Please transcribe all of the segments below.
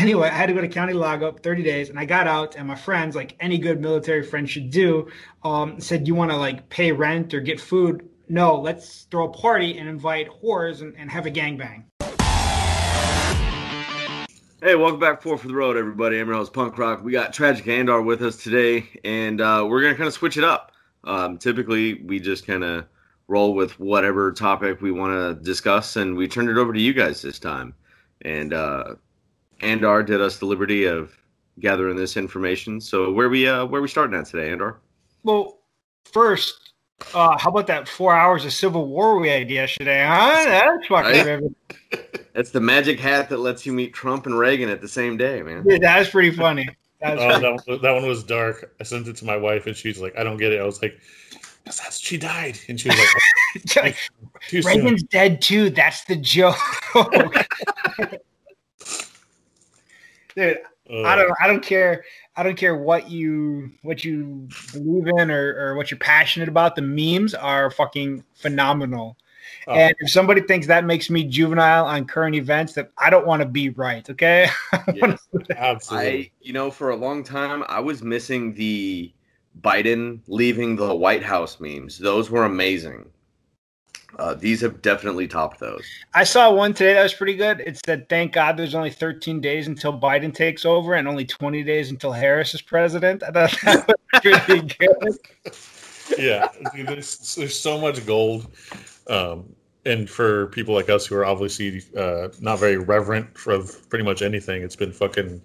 anyway, I had to go to county lockup 30 days, and I got out, and my friends, like any good military friend should do, um, said, "You want to like pay rent or get food? No, let's throw a party and invite whores and, and have a gangbang." Hey, welcome back four for the road, everybody. I'm your host, Punk Rock. We got Tragic Andar with us today, and uh, we're gonna kind of switch it up. Um, typically, we just kind of roll with whatever topic we want to discuss, and we turned it over to you guys this time. And uh, Andar did us the liberty of gathering this information. So where we uh, where we starting at today, Andar? Well, first, uh, how about that four hours of Civil War we had yesterday? Huh? That's fucking. Right? That's the magic hat that lets you meet Trump and Reagan at the same day, man. Yeah, that's pretty funny. That, oh, that, one, that one was dark. I sent it to my wife, and she's like, "I don't get it." I was like, "That's she died," and she was like, "Reagan's soon. dead too." That's the joke. Dude, uh, I don't I don't care I don't care what you what you believe in or, or what you're passionate about. The memes are fucking phenomenal. Oh. And if somebody thinks that makes me juvenile on current events, that I don't want to be right. Okay. yes, absolutely. I, you know, for a long time, I was missing the Biden leaving the White House memes. Those were amazing. Uh, these have definitely topped those. I saw one today that was pretty good. It said, "Thank God there's only 13 days until Biden takes over, and only 20 days until Harris is president." I thought that was pretty good. Yeah, there's, there's so much gold, um, and for people like us who are obviously uh, not very reverent of pretty much anything, it's been fucking.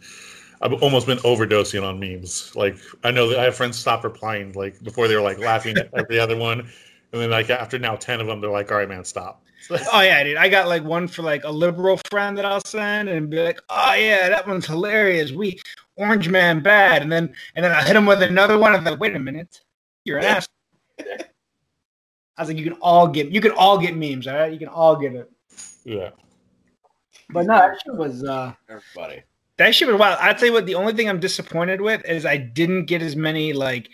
I've almost been overdosing on memes. Like I know that I have friends stop replying like before they were like laughing at every other one, and then like after now ten of them, they're like, "All right, man, stop." oh yeah, dude. I got like one for like a liberal friend that I'll send and be like, "Oh yeah, that one's hilarious." We Orange Man bad, and then and then I hit him with another one. I'm like, "Wait a minute, you're an ass." I was like, "You can all get you can all get memes, all right? You can all get it." Yeah. But no, that shit was uh everybody. That shit was wild. I'd say what the only thing I'm disappointed with is I didn't get as many like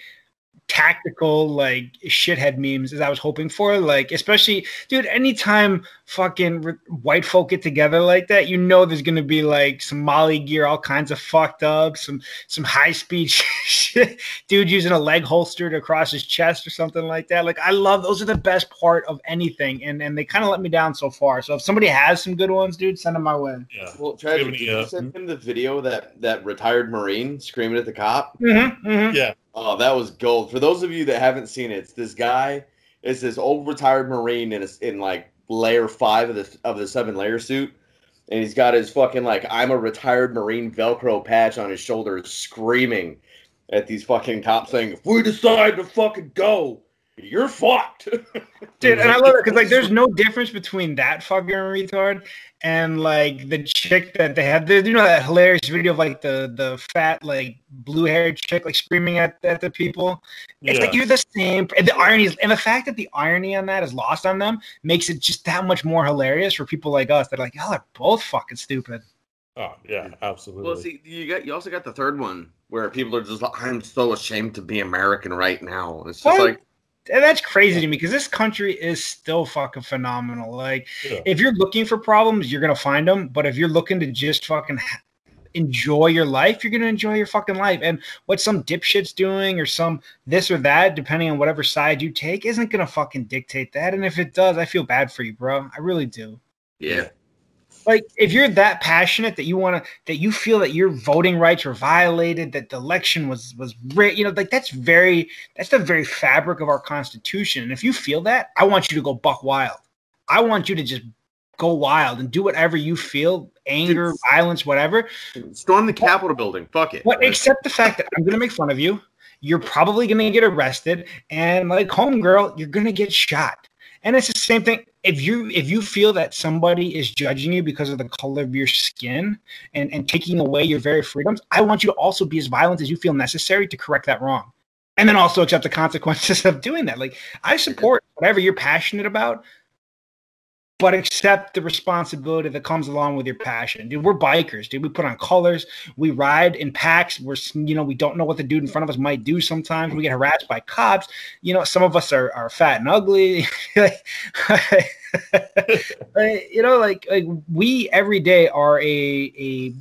tactical like shithead memes as I was hoping for. Like, especially, dude, anytime fucking white folk get together like that, you know there's gonna be like some MOLLE gear, all kinds of fucked up, some some high speed dude using a leg holster to cross his chest or something like that. Like, I love those are the best part of anything, and and they kind of let me down so far. So if somebody has some good ones, dude, send them my way. Yeah. Well, tragic. Did you send him the video that that retired Marine screaming at the cop? Mm-hmm, mm-hmm. Yeah. Oh, that was gold. For those of you that haven't seen it, it's this guy. It's this old retired Marine in a, in like layer five of the of the seven layer suit, and he's got his fucking like I'm a retired Marine Velcro patch on his shoulder, screaming at these fucking cops, saying, "If we decide to fucking go, you're fucked. Dude, and I love it because like there's no difference between that fucking retard and like the chick that they have. You know that hilarious video of like the the fat like blue haired chick like screaming at, at the people. It's yeah. like you're the same. And the irony is, and the fact that the irony on that is lost on them makes it just that much more hilarious for people like us. They're like, y'all are both fucking stupid. Oh yeah, absolutely. Well, see, you got you also got the third one where people are just like, I'm so ashamed to be American right now. It's just what? like and that's crazy to me because this country is still fucking phenomenal. Like, yeah. if you're looking for problems, you're gonna find them. But if you're looking to just fucking enjoy your life, you're gonna enjoy your fucking life. And what some dipshit's doing or some this or that, depending on whatever side you take, isn't gonna fucking dictate that. And if it does, I feel bad for you, bro. I really do. Yeah like if you're that passionate that you want to that you feel that your voting rights were violated that the election was was you know like that's very that's the very fabric of our constitution. And if you feel that i want you to go buck wild. I want you to just go wild and do whatever you feel anger it's, violence whatever. Storm the capitol building. Fuck it. But except the fact that i'm going to make fun of you. You're probably going to get arrested. And like homegirl you're going to get shot. And it's the same thing. If you if you feel that somebody is judging you because of the color of your skin and, and taking away your very freedoms, I want you to also be as violent as you feel necessary to correct that wrong. And then also accept the consequences of doing that. Like I support whatever you're passionate about, but accept the responsibility that comes along with your passion. Dude, we're bikers, dude. We put on colors, we ride in packs. We're, you know, we don't know what the dude in front of us might do sometimes. We get harassed by cops. You know, some of us are, are fat and ugly. you know, like, like we every day are a, a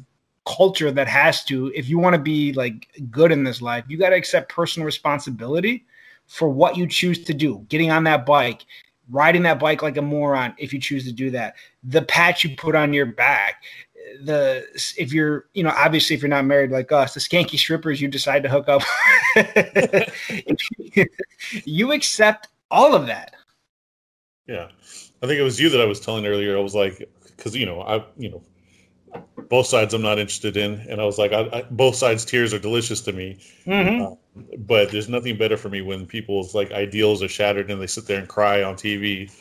culture that has to, if you want to be like good in this life, you got to accept personal responsibility for what you choose to do. Getting on that bike, riding that bike like a moron if you choose to do that. The patch you put on your back, the if you're you know obviously if you're not married like us the skanky strippers you decide to hook up you accept all of that. Yeah. I think it was you that i was telling earlier. I was like because you know i you know both sides i'm not interested in. And i was like I, I, both sides tears are delicious to me. Mm-hmm. uh, but there's nothing better for me when people's like ideals are shattered and they sit there and cry on tv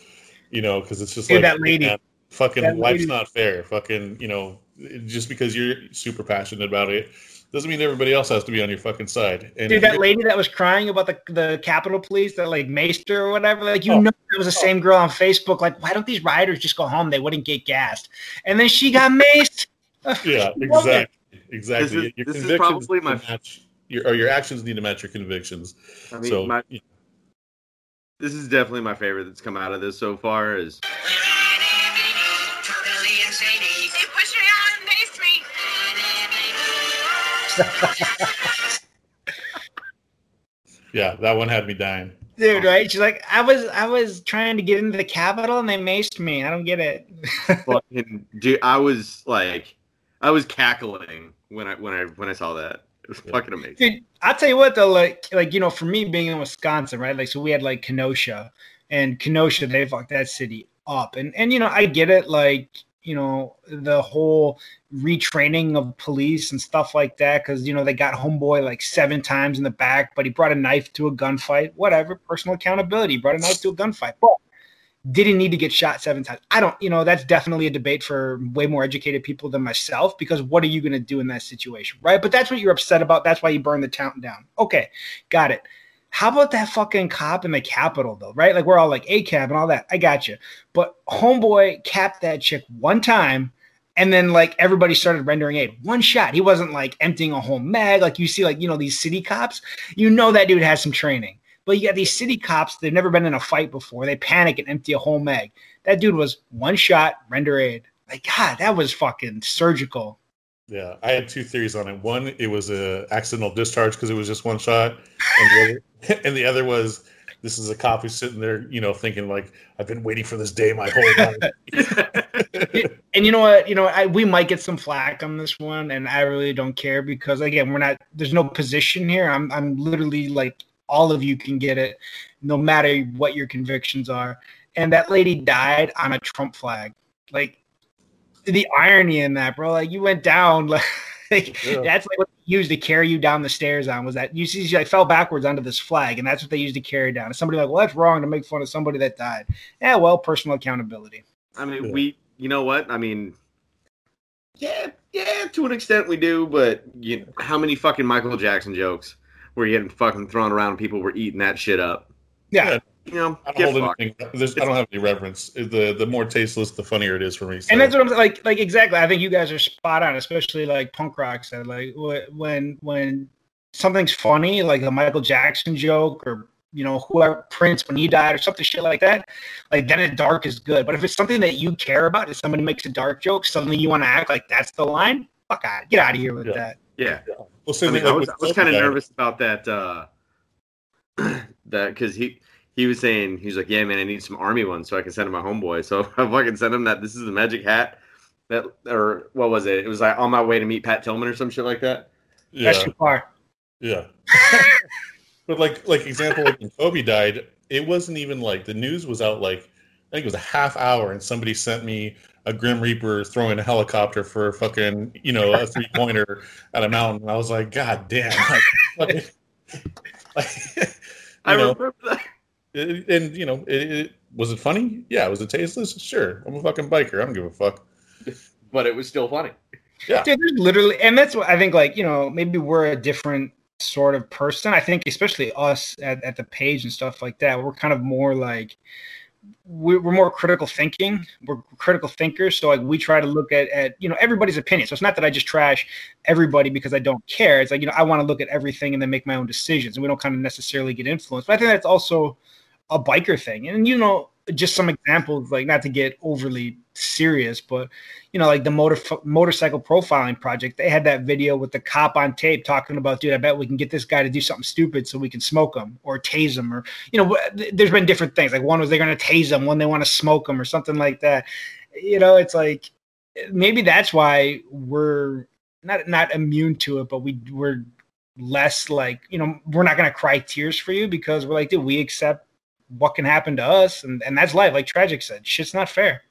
you know because it's just Dude, like that lady. man, fucking life's not fair. Fucking you know just because you're super passionate about it doesn't mean everybody else has to be on your fucking side. And Dude, that lady that was crying about the, the Capitol Police, that like Maester or whatever, like you oh. know it was the same girl on Facebook. Like, why don't these riders just go home? They wouldn't get gassed. And then she got maced. yeah, exactly. Exactly. This is, your this convictions is probably my match your or your actions need to match your convictions. I mean, so, my, you know. this is definitely my favorite that's come out of this so far. Is yeah, that one had me dying. Dude, right? She's like, I was I was trying to get into the Capitol and they maced me. I don't get it. Fucking dude, I was like I was cackling when I when I when I saw that. It was fucking amazing. Dude, I'll tell you what though, like like you know, for me being in Wisconsin, right? Like so we had like Kenosha and Kenosha, they fucked that city up. And and you know, I get it, like you know the whole retraining of police and stuff like that because you know they got homeboy like seven times in the back but he brought a knife to a gunfight. Whatever personal accountability he brought a knife to a gunfight. But didn't need to get shot seven times. I don't you know that's definitely a debate for way more educated people than myself because what are you going to do in that situation right? But that's what you're upset about. That's why you burned the town down. Okay got it how about that fucking cop in the Capitol, though, right? Like, we're all like, A cab and all that. I got you. But Homeboy capped that chick one time, and then, like, everybody started rendering aid. One shot. He wasn't, like, emptying a whole mag. Like, you see, like, you know, these city cops, you know that dude has some training. But you got these city cops, they've never been in a fight before. They panic and empty a whole mag. That dude was one shot, render aid. Like, God, that was fucking surgical. Yeah, I had two theories on it. One, it was a accidental discharge because it was just one shot, and the, other, and the other was this is a cop who's sitting there, you know, thinking like, I've been waiting for this day my whole life. and you know what? You know, I, we might get some flack on this one, and I really don't care because again, we're not. There's no position here. I'm I'm literally like all of you can get it, no matter what your convictions are. And that lady died on a Trump flag. Like the irony in that, bro. Like you went down, like yeah. that's like what they used to carry you down the stairs on. Was that you see? She like fell backwards onto this flag, and that's what they used to carry down. And somebody like, well, that's wrong to make fun of somebody that died. Yeah, well, personal accountability. I mean, yeah. we, you know what? I mean, yeah, yeah, to an extent we do, but you, how many fucking Michael Jackson jokes were you getting fucking thrown around? people were eating that shit up. Yeah, you know, I don't, hold anything, I don't have any reverence. The the more tasteless, the funnier it is for me. So. And that's what I'm like. Like exactly. I think you guys are spot on, especially like punk rock said. Like when when something's funny, like a Michael Jackson joke or you know whoever Prince when he died or something shit like that, like then a dark is good. But if it's something that you care about, if somebody makes a dark joke, suddenly you want to act like that's the line. Fuck out, get out of here with yeah. that. Yeah. yeah. Well, I, mean, I was, was kind of nervous about that. uh that because he he was saying he's like, yeah, man, I need some army ones so I can send him my homeboy. So I fucking sent him that. This is the magic hat that, or what was it? It was like on my way to meet Pat Tillman or some shit like that. Yeah. That's too far. Yeah. but like, like example, like when Kobe died, it wasn't even like the news was out like I think it was a half hour, and somebody sent me a Grim Reaper throwing a helicopter for a fucking you know a three pointer at a mountain. And I was like, God damn! Like, like, I know, remember that and you know, it, it, was it funny? Yeah. Was it tasteless? Sure. I'm a fucking biker. I don't give a fuck. But it was still funny. Yeah. Dude, literally, and that's what I think. Like, you know, maybe we're a different sort of person. I think, especially us at, at the page and stuff like that, we're kind of more like we're, more critical thinking. We're critical thinkers. So like we try to look at, at you know everybody's opinion. So it's not that I just trash everybody because I don't care. It's like you know I want to look at everything and then make my own decisions. And we don't kind of necessarily get influenced. But I think that's also a biker thing. And you know, just some examples, like not to get overly serious, but you know, like the motor motorcycle profiling project, they had that video with the cop on tape talking about, dude, I bet we can get this guy to do something stupid so we can smoke him or tase him, or you know, there's been different things. Like one was they're going to tase him, one they want to smoke him, or something like that. You know, it's like maybe that's why we're not not immune to it, but we we're less like you know we're not going to cry tears for you because we're like, dude, we accept what can happen to us, and and that's life. Like tragic said, shit's not fair.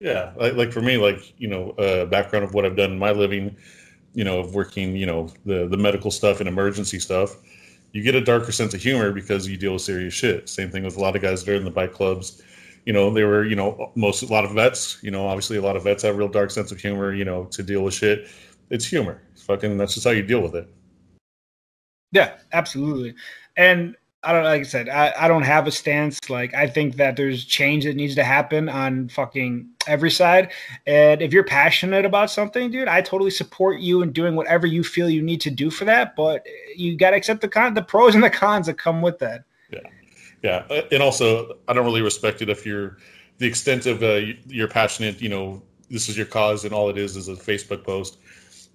Yeah, like, like for me, like you know, uh, background of what I've done in my living, you know, of working, you know, the the medical stuff and emergency stuff. You get a darker sense of humor because you deal with serious shit. Same thing with a lot of guys that are in the bike clubs. You know, they were, you know, most a lot of vets. You know, obviously a lot of vets have a real dark sense of humor. You know, to deal with shit, it's humor. It's fucking. That's just how you deal with it. Yeah, absolutely. And I don't like I said, I, I don't have a stance. Like I think that there's change that needs to happen on fucking every side. And if you're passionate about something, dude, I totally support you in doing whatever you feel you need to do for that. But you gotta accept the con the pros and the cons that come with that. Yeah. Yeah. Uh, and also I don't really respect it if you're the extent of uh, you're passionate, you know, this is your cause and all it is is a Facebook post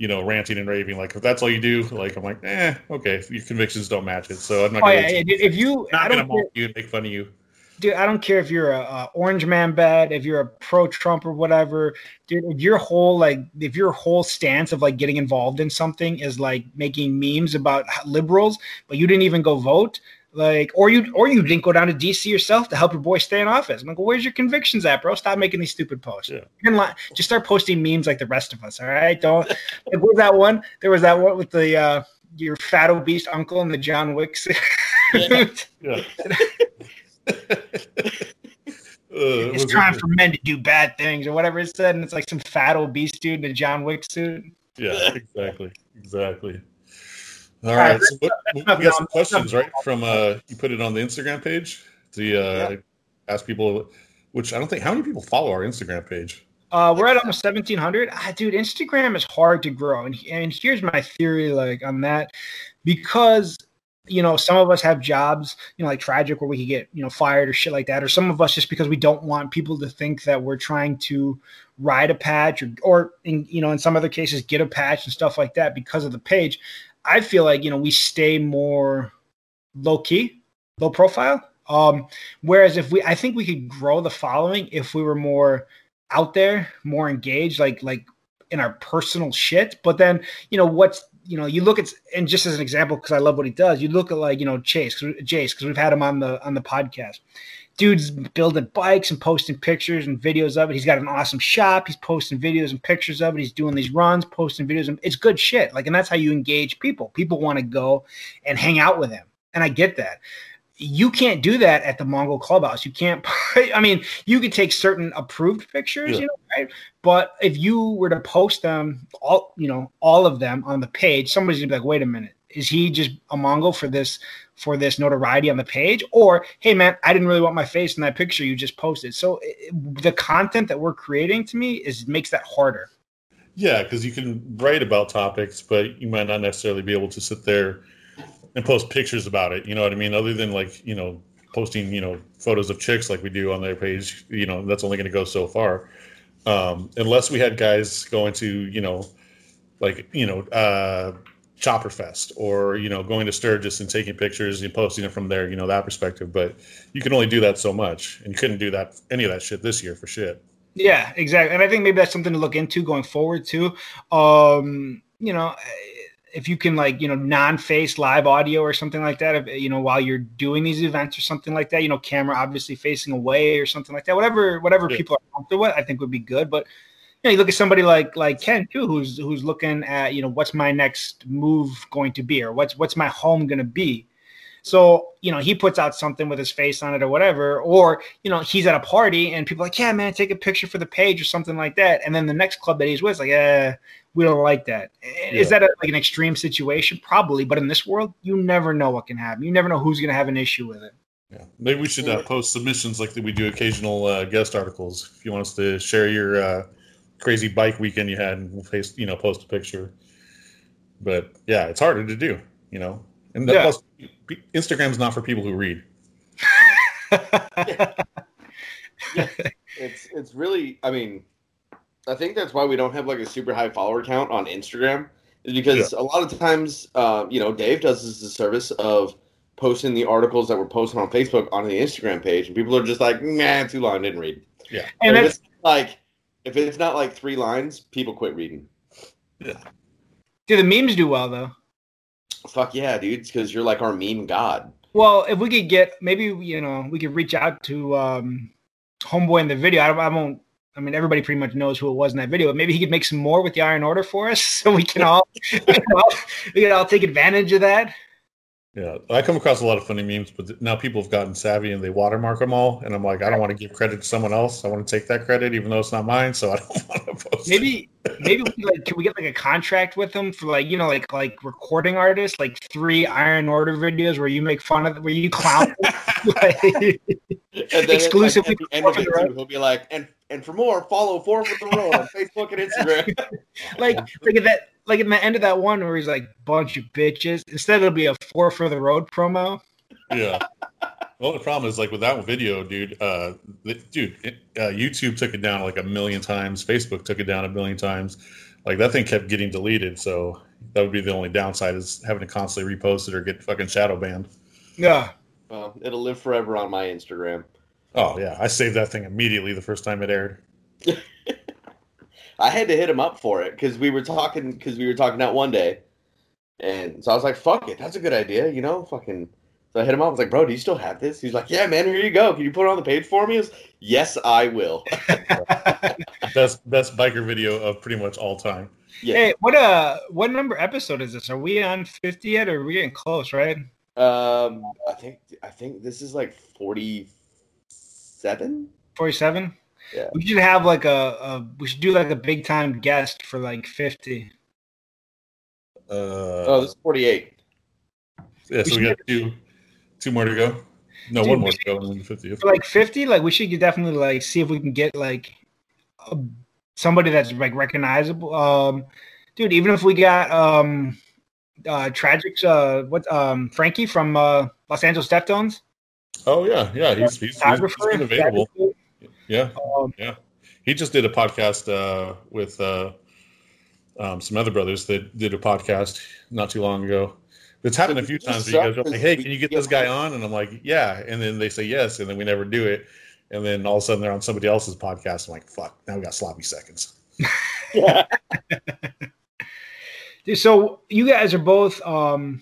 you know, ranting and raving. Like if that's all you do, like I'm like, eh, okay, your convictions don't match it. So I'm not. Oh, gonna yeah, if you, I'm not gonna mock you and make fun of you. Dude, I don't care if you're a, a orange man bad, if you're a pro Trump or whatever, dude. If your whole like, if your whole stance of like getting involved in something is like making memes about liberals, but you didn't even go vote, like, or you or you didn't go down to DC yourself to help your boy stay in office. I'm like, well, where's your convictions at, bro? Stop making these stupid posts. Yeah. Just start posting memes like the rest of us. All right, don't. like, what was that one? There was that one with the uh, your fat obese uncle and the John Wick suit. yeah. yeah. Uh, it's time for men to do bad things or whatever it said, and it's like some fat obese dude in a John Wick suit. Yeah, exactly, exactly. All right. So what, we got some questions, right? From uh, you put it on the Instagram page. The uh, yeah. ask people, which I don't think how many people follow our Instagram page. Uh, we're at almost seventeen hundred. Ah, dude, Instagram is hard to grow, and and here's my theory, like on that, because you know some of us have jobs, you know, like tragic where we could get you know fired or shit like that, or some of us just because we don't want people to think that we're trying to ride a patch or or in, you know in some other cases get a patch and stuff like that because of the page. I feel like you know we stay more low key, low profile. Um, whereas if we, I think we could grow the following if we were more out there, more engaged, like like in our personal shit. But then you know what's you know you look at and just as an example because I love what he does. You look at like you know Chase, Jace, because we've had him on the on the podcast dude's building bikes and posting pictures and videos of it. He's got an awesome shop. He's posting videos and pictures of it. He's doing these runs, posting videos. And it's good shit. Like, and that's how you engage people. People want to go and hang out with him. And I get that. You can't do that at the Mongol Clubhouse. You can't. I mean, you could take certain approved pictures, yeah. you know, right? But if you were to post them, all you know, all of them on the page, somebody's gonna be like, "Wait a minute, is he just a Mongol for this for this notoriety on the page? Or hey man i didn't really want my face in that picture you just posted. So it, the content that we're creating to me is makes that harder. Yeah because you can write about topics but you might not necessarily be able to sit there and post pictures about it. You know what i mean? Other than like you know posting you know photos of chicks like we do on their page you know that's only going to go so far. Um, unless we had guys going to you know like you know uh, Chopper Fest or you know going to Sturgis and taking pictures and posting it from there, you know that perspective. But you can only do that so much, and you couldn't do that any of that shit this year for shit. Yeah, exactly. And I think maybe that's something to look into going forward too. Um, you know, if you can like you know non-face live audio or something like that, if, you know while you're doing these events or something like that, you know, camera obviously facing away or something like that. Whatever, whatever yeah. people are comfortable with, I think would be good. But know, you look at somebody like like Ken too, who's who's looking at you know what's my next move going to be, or what's what's my home going to be. So you know he puts out something with his face on it or whatever, or you know he's at a party and people are like, yeah, man, take a picture for the page or something like that. And then the next club that he's with is like, yeah, we don't like that. Yeah. Is that a, like an extreme situation? Probably, but in this world, you never know what can happen. You never know who's going to have an issue with it. Yeah, maybe we should uh, post submissions like we do occasional uh, guest articles. If you want us to share your uh, crazy bike weekend you had and face, you know, post a picture. But yeah, it's harder to do, you know. And yeah. plus, Instagram's not for people who read. yeah, it's it's really. I mean, I think that's why we don't have like a super high follower count on Instagram, is because yeah. a lot of times, uh, you know, Dave does this the service of posting the articles that were posted on Facebook on the Instagram page, and people are just like, "Man, too long, didn't read." Yeah, and it's like if it's not like three lines, people quit reading. Yeah. Do the memes do well though? Fuck yeah, dude! Because you're like our meme god. Well, if we could get maybe you know we could reach out to um, homeboy in the video. I, I won't. I mean, everybody pretty much knows who it was in that video. But maybe he could make some more with the Iron Order for us, so we can all we can all, we can all take advantage of that. Yeah, I come across a lot of funny memes, but now people have gotten savvy and they watermark them all, and I'm like, I don't want to give credit to someone else. I want to take that credit, even though it's not mine. So I don't want to post. Maybe, it. maybe we like, can we get like a contract with them for like you know like like recording artists, like three Iron Order videos where you make fun of where you clown, like, exclusive. Like, end of it, he'll be like, and and for more, follow Four for the Road on Facebook and Instagram. like, look at that like in the end of that one where he's like bunch of bitches. Instead, it'll be a four for the road promo. Yeah. Well, the problem is like with that video, dude. Uh, dude, it, uh, YouTube took it down like a million times. Facebook took it down a million times. Like that thing kept getting deleted. So that would be the only downside is having to constantly repost it or get fucking shadow banned. Yeah. Well, it'll live forever on my Instagram. Oh yeah, I saved that thing immediately the first time it aired. I had to hit him up for it because we were talking because we were talking that one day, and so I was like, "Fuck it, that's a good idea," you know, fucking. So I hit him up. I was like, "Bro, do you still have this?" He's like, "Yeah, man. Here you go. Can you put it on the page for me?" I was, yes, I will. best best biker video of pretty much all time. Yeah. Hey, what uh, what number episode is this? Are we on fifty yet, or are we getting close? Right. Um, I think I think this is like forty seven. Forty seven. Yeah. We should have like a, a we should do like a big time guest for like fifty. Uh, oh, this is forty eight. Yeah, so we, we got two two more to go. No, Dude, one more to go, and then fifty. For like fifty, like we should definitely like see if we can get like a, somebody that's like recognizable. Um, dude, even if we got um, uh, Tragic's uh, what um, Frankie from uh, Los Angeles Deftones. Oh yeah, yeah, he's he's, he's, he's been available. Yeah, um, yeah. He just did a podcast uh, with uh, um, some other brothers that did a podcast not too long ago. It's happened a few times. you guys are like, "Hey, can you get this guy on?" And I'm like, "Yeah," and then they say yes, and then we never do it. And then all of a sudden they're on somebody else's podcast. I'm like, "Fuck!" Now we got sloppy seconds. yeah. so you guys are both um,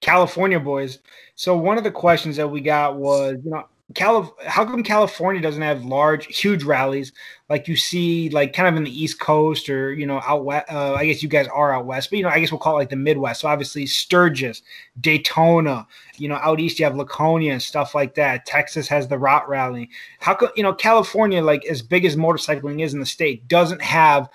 California boys. So one of the questions that we got was, you know, Calif- how come California doesn't have large, huge rallies like you see, like kind of in the East Coast or you know out west? Uh, I guess you guys are out west, but you know I guess we'll call it like the Midwest. So obviously Sturgis, Daytona, you know out east you have Laconia and stuff like that. Texas has the Rot Rally. How come you know California, like as big as motorcycling is in the state, doesn't have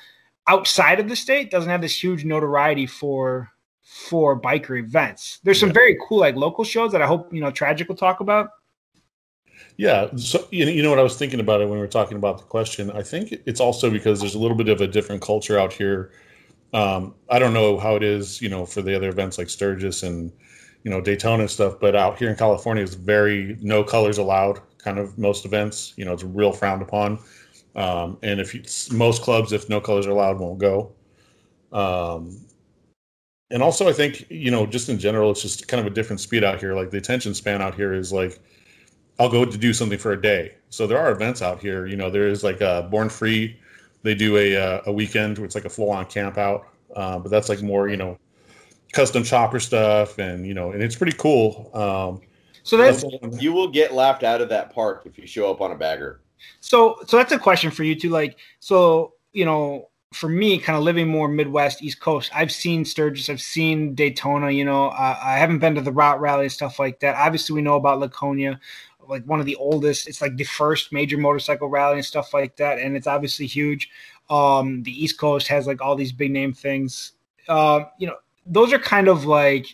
outside of the state doesn't have this huge notoriety for for biker events. There's some yeah. very cool like local shows that I hope you know Tragic will talk about. Yeah, so you know, you know what I was thinking about it when we were talking about the question. I think it's also because there's a little bit of a different culture out here. Um, I don't know how it is, you know, for the other events like Sturgis and you know Daytona and stuff, but out here in California, it's very no colors allowed. Kind of most events, you know, it's real frowned upon. Um, and if you, most clubs, if no colors are allowed, won't go. Um, and also, I think you know, just in general, it's just kind of a different speed out here. Like the attention span out here is like I'll go to do something for a day. So there are events out here. You know, there is like a Born Free. They do a uh, a weekend where it's like a full on camp out, uh, but that's like more you know custom chopper stuff, and you know, and it's pretty cool. Um, so that's, that's you will get laughed out of that park if you show up on a bagger. So so that's a question for you too. Like so you know for me, kind of living more Midwest, East Coast, I've seen Sturgis, I've seen Daytona. You know, uh, I haven't been to the Rot Rally and stuff like that. Obviously, we know about Laconia like one of the oldest. It's like the first major motorcycle rally and stuff like that, and it's obviously huge. Um, the East Coast has like all these big name things. Uh, you know, those are kind of like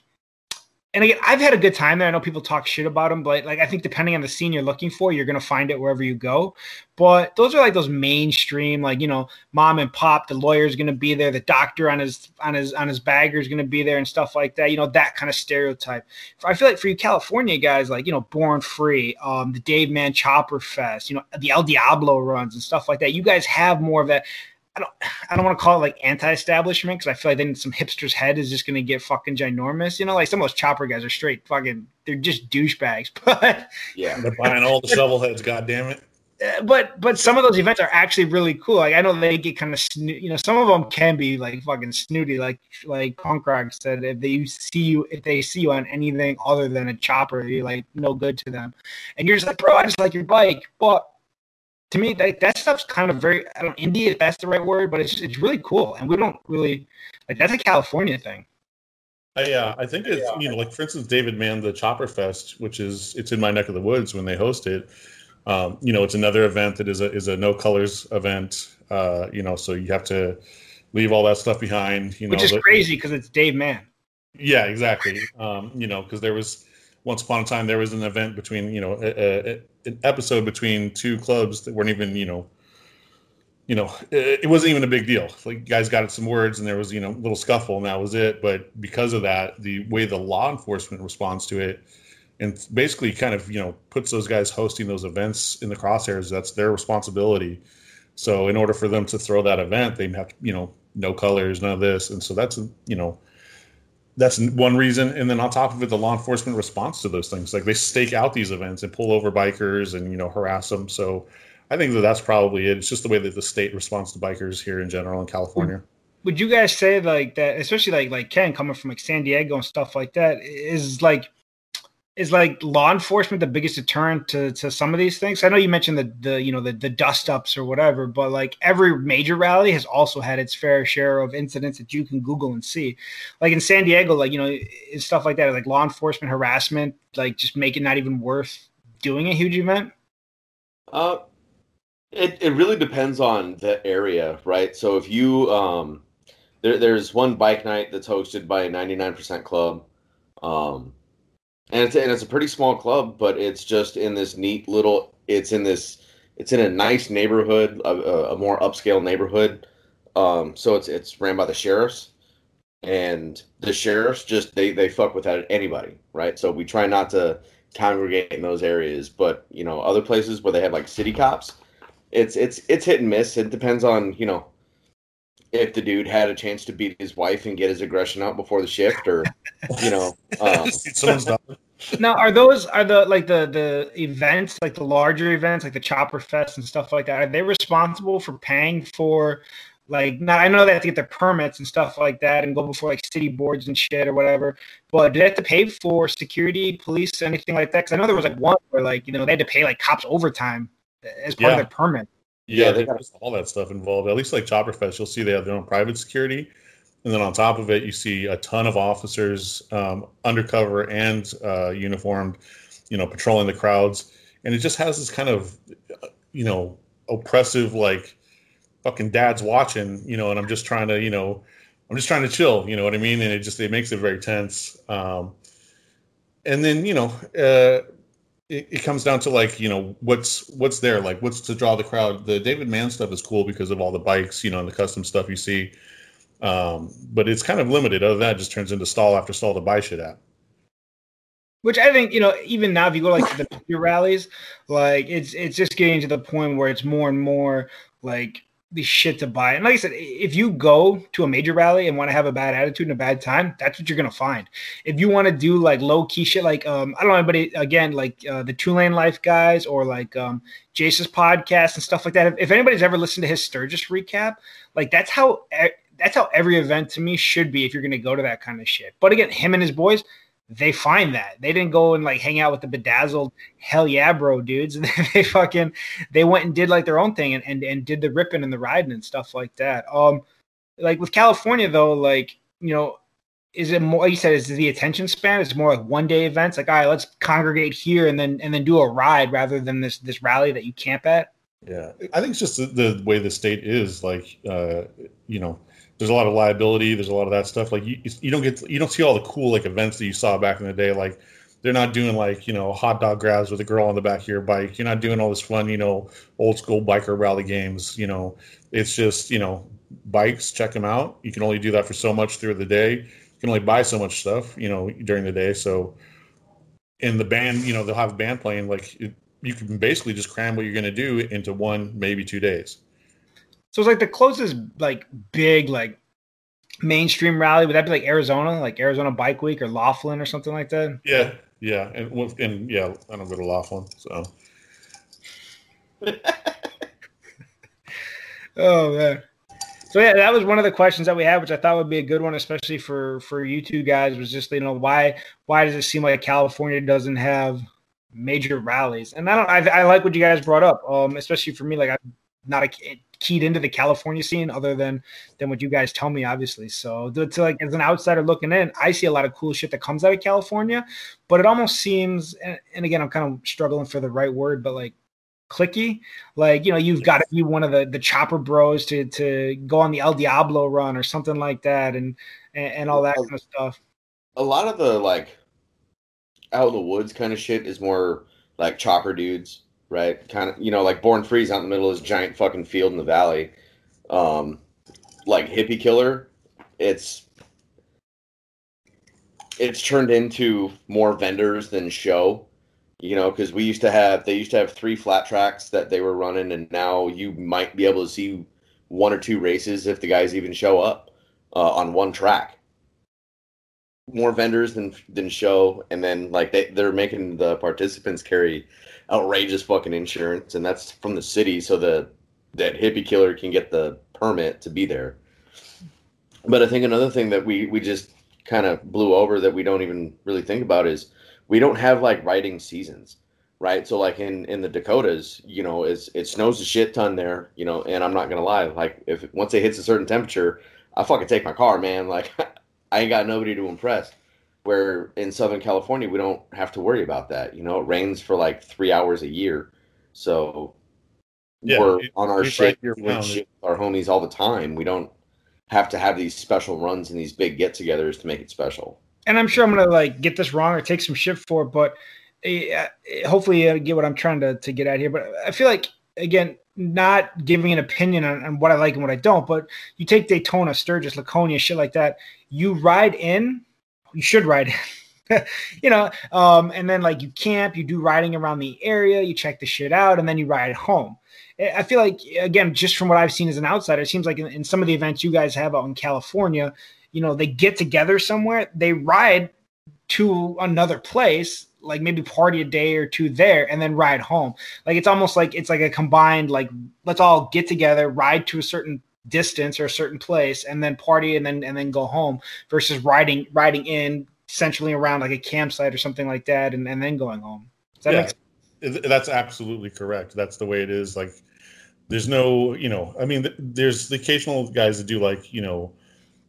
and again, I've had a good time there. I know people talk shit about them, but like I think depending on the scene you're looking for, you're gonna find it wherever you go. But those are like those mainstream, like you know, mom and pop. The lawyer's gonna be there. The doctor on his on his on his bagger is gonna be there and stuff like that. You know, that kind of stereotype. I feel like for you California guys, like you know, Born Free, um, the Dave Mann Chopper Fest, you know, the El Diablo runs and stuff like that. You guys have more of that I don't I don't want to call it like anti-establishment because I feel like then some hipster's head is just gonna get fucking ginormous. You know, like some of those chopper guys are straight fucking they're just douchebags. But yeah, they're buying all the shovel heads. God damn it. Uh, but but some of those events are actually really cool. Like I know they get kind of sno- you know some of them can be like fucking snooty. Like like Punk Rock said, if they see you if they see you on anything other than a chopper, you're like no good to them, and you're just like bro, I just like your bike, but to me, that, that stuff's kind of very, I don't indie if that's the right word, but it's it's really cool. And we don't really, like, that's a California thing. Yeah, I think it's, you know, like for instance, David Mann, the Chopper Fest, which is, it's in my neck of the woods when they host it. Um, you know, it's another event that is a, is a no colors event. Uh, you know, so you have to leave all that stuff behind, you know, which is crazy because it's Dave Mann. Yeah, exactly. Um, you know, because there was, once upon a time there was an event between you know a, a, an episode between two clubs that weren't even you know you know it, it, wasn't even a big deal. Like guys got some words and there was you know a little scuffle and that was it. But because of that the way the law enforcement responds to it and basically kind of you know puts those guys hosting those events in the crosshairs that's their responsibility. So in order for them to throw that event they have you know no colors none of this. And so that's you know that's one reason. And then on top of it the law enforcement response to those things like they stake out these events and pull over bikers and you know harass them. So i think that that's probably it. It's just the way that the state responds to bikers here in general in california. Would you guys say like that especially like like ken coming from like san diego and stuff like that is like is like law enforcement the biggest deterrent to, to some of these things? I know you mentioned the the you know the the dust ups or whatever, but like every major rally has also had its fair share of incidents that you can Google and see. Like in San Diego, like you know, stuff like that, like law enforcement harassment, like just make it not even worth doing a huge event. Uh, it it really depends on the area, right? So if you um, there there's one bike night that's hosted by a 99% club. Um, and it's and it's a pretty small club, but it's just in this neat little. It's in this. It's in a nice neighborhood, a, a more upscale neighborhood. Um, so it's it's ran by the sheriffs, and the sheriffs just they they fuck with anybody, right? So we try not to congregate in those areas, but you know other places where they have like city cops, it's it's it's hit and miss. It depends on you know if the dude had a chance to beat his wife and get his aggression out before the shift, or you know, um, now are those are the like the the events like the larger events like the Chopper Fest and stuff like that? Are they responsible for paying for? Like, now I know they have to get their permits and stuff like that and go before like city boards and shit or whatever. But do they have to pay for security, police, anything like that? Because I know there was like one where like you know they had to pay like cops overtime as part yeah. of their permit. Yeah, they got all that stuff involved. At least like Chopper Fest, you'll see they have their own private security, and then on top of it, you see a ton of officers, um, undercover and uh, uniformed, you know, patrolling the crowds, and it just has this kind of, you know, oppressive like, fucking dad's watching, you know, and I'm just trying to, you know, I'm just trying to chill, you know what I mean, and it just it makes it very tense. Um, and then you know, uh, it, it, comes down to like you know what's what's there like what's to draw the crowd. The david mann stuff is cool because of all the bikes you know and the custom stuff you see. Um, but it's kind of limited. Other than that just turns into stall after stall to buy shit at. Which I think you know, even now, if you go like to the rallies, like it's it's just getting to the point where it's more and more like the shit to buy. And like I said, if you go to a major rally and want to have a bad attitude and a bad time, that's what you're gonna find. If you want to do like low key shit, like um, I don't know anybody again, like uh, the Two Lane Life guys or like um, Jason's podcast and stuff like that. If, if anybody's ever listened to his Sturgis recap, like that's how that's how every event to me should be if you're gonna go to that kind of shit. But again, him and his boys, they find that. They didn't go and like hang out with the bedazzled hell yeah bro dudes. And they fucking they went and did like their own thing and, and and did the ripping and the riding and stuff like that. Um like with california though like you know is it more you said is the attention span it's more like one day events? Like all right let's congregate here and then and then do a ride rather than this this rally that you camp at? Yeah. I think it's just the, the way the state is like uh you know there's a lot of liability. There's a lot of that stuff. Like you, you don't get you don't see all the cool like events that you saw back in the day. Like they're not doing like you know hot dog grabs with a girl on the back of your bike. You're not doing all this fun you know old school biker rally games. You know it's just you know bikes. Check them out. You can only do that for so much through the day. You can only buy so much stuff you know during the day. So in the band, you know they'll have a band playing. Like it, you can basically just cram what you're going to do into one maybe two days. So it's like the closest like big like mainstream rally would that be like Arizona, like Arizona Bike Week or Laughlin or something like that? Yeah, yeah, and and yeah, I don't go to Laughlin, so. oh man. So yeah, that was one of the questions that we had, which I thought would be a good one, especially for for you two guys. Was just you know why why does it seem like California doesn't have major rallies? And I don't I, I like what you guys brought up, um, especially for me. Like I'm not a keyed into the California scene other than than what you guys tell me, obviously. So to like as an outsider looking in, I see a lot of cool shit that comes out of California, but it almost seems and, and again I'm kind of struggling for the right word, but like clicky. Like, you know, you've got to be one of the the chopper bros to to go on the El Diablo run or something like that and and, and all that kind of stuff. A lot of the like out in the woods kind of shit is more like chopper dudes right? Kind of, you know, like Born Free's out in the middle of this giant fucking field in the valley. Um, like Hippie Killer, it's it's turned into more vendors than show. You know, because we used to have they used to have three flat tracks that they were running, and now you might be able to see one or two races if the guys even show up uh, on one track. More vendors than than show, and then like they they're making the participants carry outrageous fucking insurance, and that's from the city, so the that hippie killer can get the permit to be there. But I think another thing that we we just kind of blew over that we don't even really think about is we don't have like riding seasons, right? So like in in the Dakotas, you know, it's it snows a shit ton there, you know, and I'm not gonna lie, like if once it hits a certain temperature, I fucking take my car, man. Like I ain't got nobody to impress where in Southern California we don't have to worry about that. You know, it rains for like three hours a year, so yeah, we're it, on our shit, right shit with our homies all the time. We don't have to have these special runs and these big get-togethers to make it special. And I'm sure I'm gonna like get this wrong or take some shit for it, but uh, hopefully I get what I'm trying to to get at here. But I feel like again, not giving an opinion on, on what I like and what I don't, but you take Daytona, Sturgis, Laconia, shit like that. You ride in you should ride you know um, and then like you camp you do riding around the area you check the shit out and then you ride home. I feel like again just from what i've seen as an outsider it seems like in, in some of the events you guys have out in california you know they get together somewhere they ride to another place like maybe party a day or two there and then ride home. Like it's almost like it's like a combined like let's all get together ride to a certain distance or a certain place and then party and then and then go home versus riding riding in essentially around like a campsite or something like that and, and then going home. That yeah, that's absolutely correct. That's the way it is. Like there's no, you know, I mean, there's the occasional guys that do like, you know,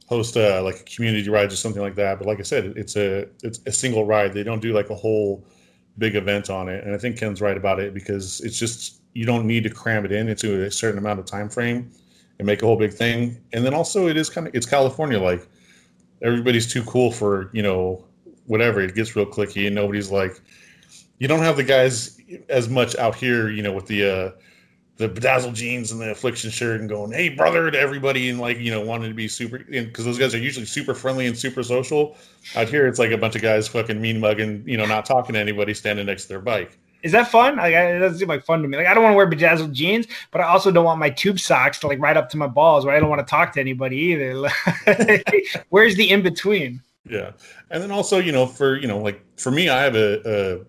host a like a community ride or something like that. But like I said, it's a it's a single ride. They don't do like a whole big event on it. And I think Ken's right about it because it's just you don't need to cram it in into a certain amount of time frame and make a whole big thing. And then also it is kind of it's California like everybody's too cool for you know whatever. It gets real clicky and nobody's like you don't have the guys as much out here you know with the uh the bedazzled jeans and the affliction shirt and going hey brother to everybody and like you know wanting to be super because those guys are usually super friendly and super social out here it's like a bunch of guys fucking mean mugging you know not talking to anybody standing next to their bike is that fun? Like, it doesn't seem like fun to me. Like, I don't want to wear bedazzled jeans, but I also don't want my tube socks to like right up to my balls, where I don't want to talk to anybody either. Where's the in between? Yeah, and then also, you know, for you know, like for me, I have a, a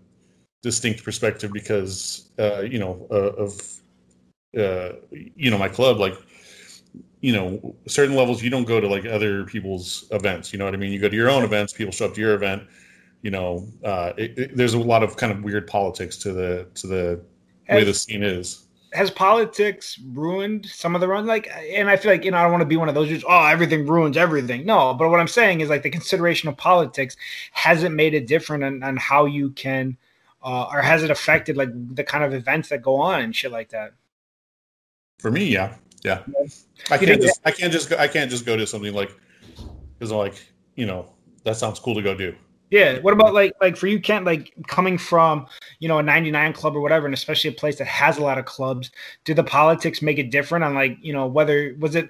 distinct perspective because, uh, you know, uh, of uh, you know my club, like you know certain levels you don't go to like other people's events you know what i mean you go to your own events people show up to your event you know, uh, it, it, there's a lot of kind of weird politics to the to the has, way the scene is. Has politics ruined some of the runs? Like, and I feel like you know I don't want to be one of those who's oh everything ruins everything. No, but what I'm saying is like the consideration of politics hasn't made it different on, on how you can, uh, or has it affected like the kind of events that go on and shit like that? For me, yeah, Yeah, I can't just I can't just go, I can't just go to something like because I'm like you know that sounds cool to go do. Yeah. What about like like for you, Ken? Like coming from you know a '99 club or whatever, and especially a place that has a lot of clubs. Do the politics make it different on like you know whether was it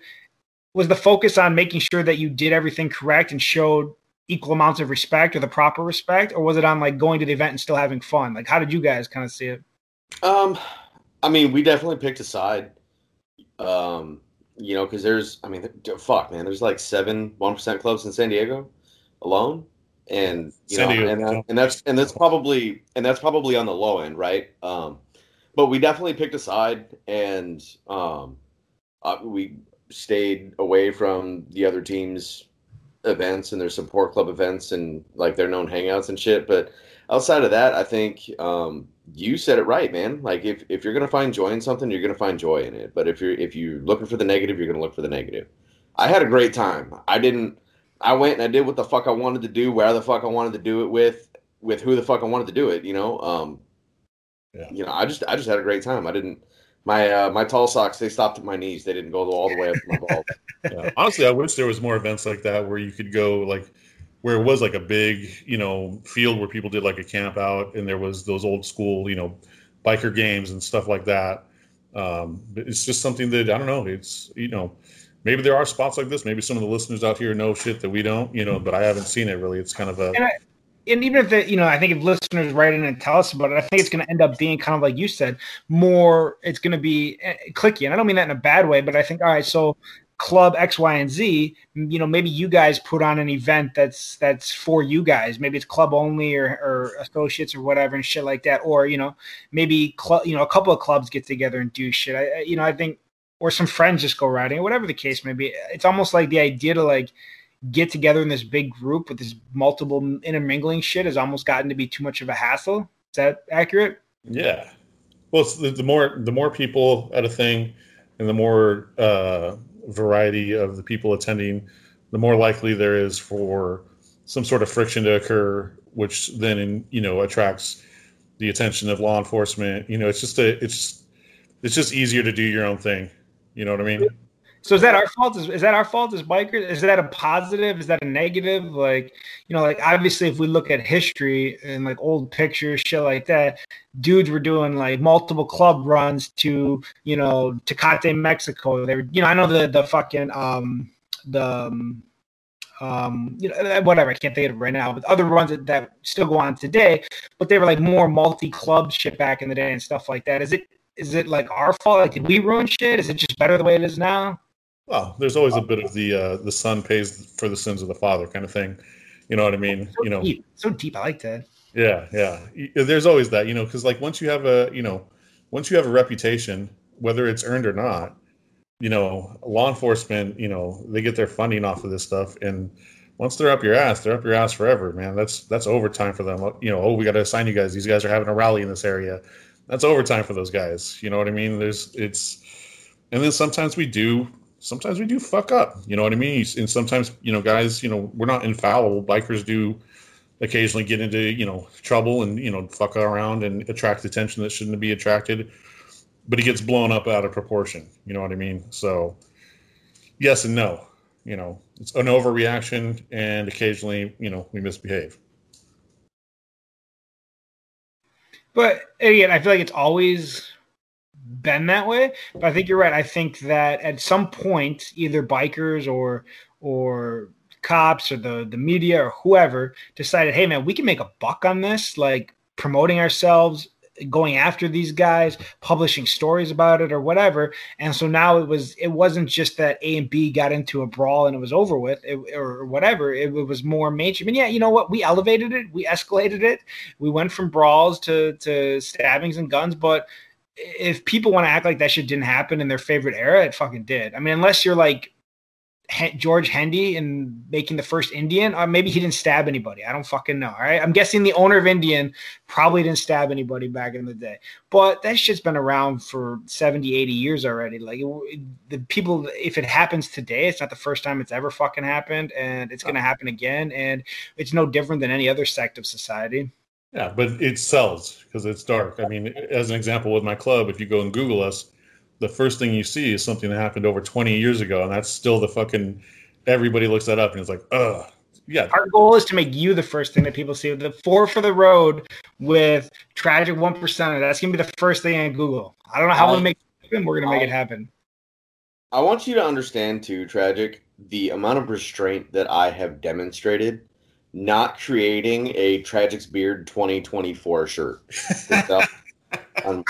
was the focus on making sure that you did everything correct and showed equal amounts of respect or the proper respect, or was it on like going to the event and still having fun? Like, how did you guys kind of see it? Um, I mean, we definitely picked a side. Um, you know, because there's, I mean, fuck, man, there's like seven one percent clubs in San Diego alone, and you know, and, that, and that's and that's probably and that's probably on the low end, right? Um, but we definitely picked a side, and um, uh, we stayed away from the other teams' events and their support club events and like their known hangouts and shit. But outside of that, I think um, you said it right, man. Like if, if you're gonna find joy in something, you're gonna find joy in it. But if you're if you're looking for the negative, you're gonna look for the negative. I had a great time. I didn't. I went and I did what the fuck I wanted to do, where the fuck I wanted to do it with, with who the fuck I wanted to do it. You know. Um, yeah. You know, I just I just had a great time. I didn't. My uh, my tall socks they stopped at my knees. They didn't go all the way up to my balls. yeah. Honestly, I wish there was more events like that where you could go like where it was like a big, you know, field where people did like a camp out and there was those old school, you know, biker games and stuff like that. Um, it's just something that I don't know. It's you know, maybe there are spots like this. Maybe some of the listeners out here know shit that we don't, you know, but I haven't seen it really. It's kind of a. And, I, and even if you know, I think if listeners write in and tell us about it, I think it's going to end up being kind of like you said, more. It's going to be eh, clicky, and I don't mean that in a bad way, but I think all right, so club X, Y, and Z, you know, maybe you guys put on an event that's that's for you guys. Maybe it's club only or, or associates or whatever and shit like that. Or you know, maybe club, you know, a couple of clubs get together and do shit. I, you know, I think, or some friends just go riding, or whatever the case may be. It's almost like the idea to like get together in this big group with this multiple intermingling shit has almost gotten to be too much of a hassle. Is that accurate? Yeah. Well, the, the more the more people at a thing, and the more uh, variety of the people attending, the more likely there is for some sort of friction to occur, which then you know attracts the attention of law enforcement. You know, it's just a it's it's just easier to do your own thing. You know what I mean? So is that our fault? Is, is that our fault as bikers? Is that a positive? Is that a negative? Like, you know, like obviously if we look at history and like old pictures, shit like that, dudes were doing like multiple club runs to, you know, Tecate, Mexico. They were, you know, I know the the fucking um the um, um you know whatever i can't think of it right now but other runs that, that still go on today but they were like more multi-club shit back in the day and stuff like that is it is it like our fault like did we ruin shit is it just better the way it is now well, there's always a bit of the uh, the son pays for the sins of the father kind of thing. You know what I mean? So you know, deep. so deep. I like that. Yeah, yeah. There's always that, you know, because like once you have a, you know, once you have a reputation, whether it's earned or not, you know, law enforcement, you know, they get their funding off of this stuff, and once they're up your ass, they're up your ass forever, man. That's that's overtime for them. You know, oh, we got to assign you guys. These guys are having a rally in this area. That's overtime for those guys. You know what I mean? There's it's, and then sometimes we do sometimes we do fuck up. You know what I mean? And sometimes, you know, guys, you know, we're not infallible. Bikers do occasionally get into, you know, trouble and, you know, fuck around and attract attention that shouldn't be attracted. But it gets blown up out of proportion. You know what I mean? So, yes and no. You know, it's an overreaction, and occasionally, you know, we misbehave. But again, I feel like it's always been that way. But I think you're right. I think that at some point, either bikers or or cops or the the media or whoever decided, hey man, we can make a buck on this, like promoting ourselves, going after these guys, publishing stories about it or whatever. And so now it was it wasn't just that A and B got into a brawl and it was over with it, or whatever. It, it, was more mainstream. And yeah, you know what? We elevated it, we escalated it. We went from brawls to to stabbings and guns, but if people want to act like that shit didn't happen in their favorite era, it fucking did. I mean, unless you're like George Hendee and making the first Indian, or maybe he didn't stab anybody. I don't fucking know. All right. I'm guessing the owner of Indian probably didn't stab anybody back in the day. But that shit's been around for 70, 80 years already. Like it, the people, if it happens today, it's not the first time it's ever fucking happened. And it's going to happen again. And it's no different than any other sect of society. Yeah, but it sells because it's dark. I mean, as an example with my club, if you go and Google us, the first thing you see is something that happened over 20 years ago, and that's still the fucking. Everybody looks that up and it's like, ugh. Yeah. Our goal is to make you the first thing that people see. The four for the road with tragic one percenter. That's gonna be the first thing on Google. I don't know how I- we'll make it happen. We're gonna make it happen. I want you to understand too, tragic, the amount of restraint that I have demonstrated not creating a Tragic's Beard 2024 shirt.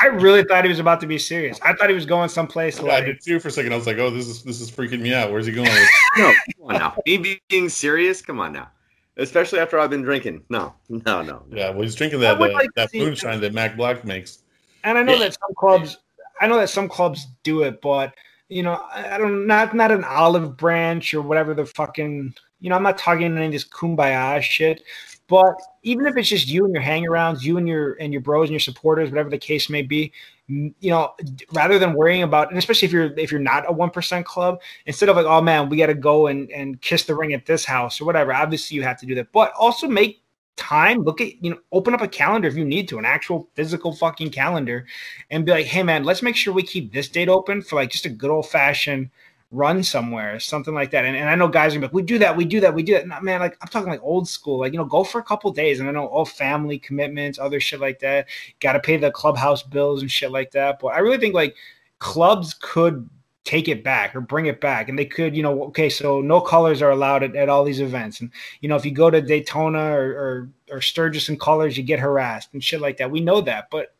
I really thought he was about to be serious. I thought he was going someplace I like did too for a second. I was like, oh, this is this is freaking me out. Where's he going? with- No, come on now. Me being serious? Come on now. Especially after I've been drinking. No, no, no. yeah, well, he's drinking that uh, like that moonshine that Mac Black makes. And I know Yeah. that some clubs, I know that some clubs do it, but you know, I I don't not not an olive branch or whatever the fucking. You know, I'm not talking any of this kumbaya shit, but even if it's just you and your hangarounds, you and your and your bros and your supporters, whatever the case may be, you know, rather than worrying about, and especially if you're if you're not a one percent club, instead of like, oh man, we got to go and and kiss the ring at this house or whatever. Obviously, you have to do that, but also make time look at you know open up a calendar if you need to an actual physical fucking calendar and be like hey man let's make sure we keep this date open for like just a good old fashioned run somewhere something like that. And, and i know guys are like we do that we do that we do that. No, man like i'm talking like old school like you know go for a couple days and i know all family commitments other shit like that. Got to pay the clubhouse bills and shit like that. But i really think like clubs could take it back or bring it back and they could you know okay so no colors are allowed at, at all these events. And you know if you go to daytona or, or or sturgis and colors you get harassed and shit like that. We know that. But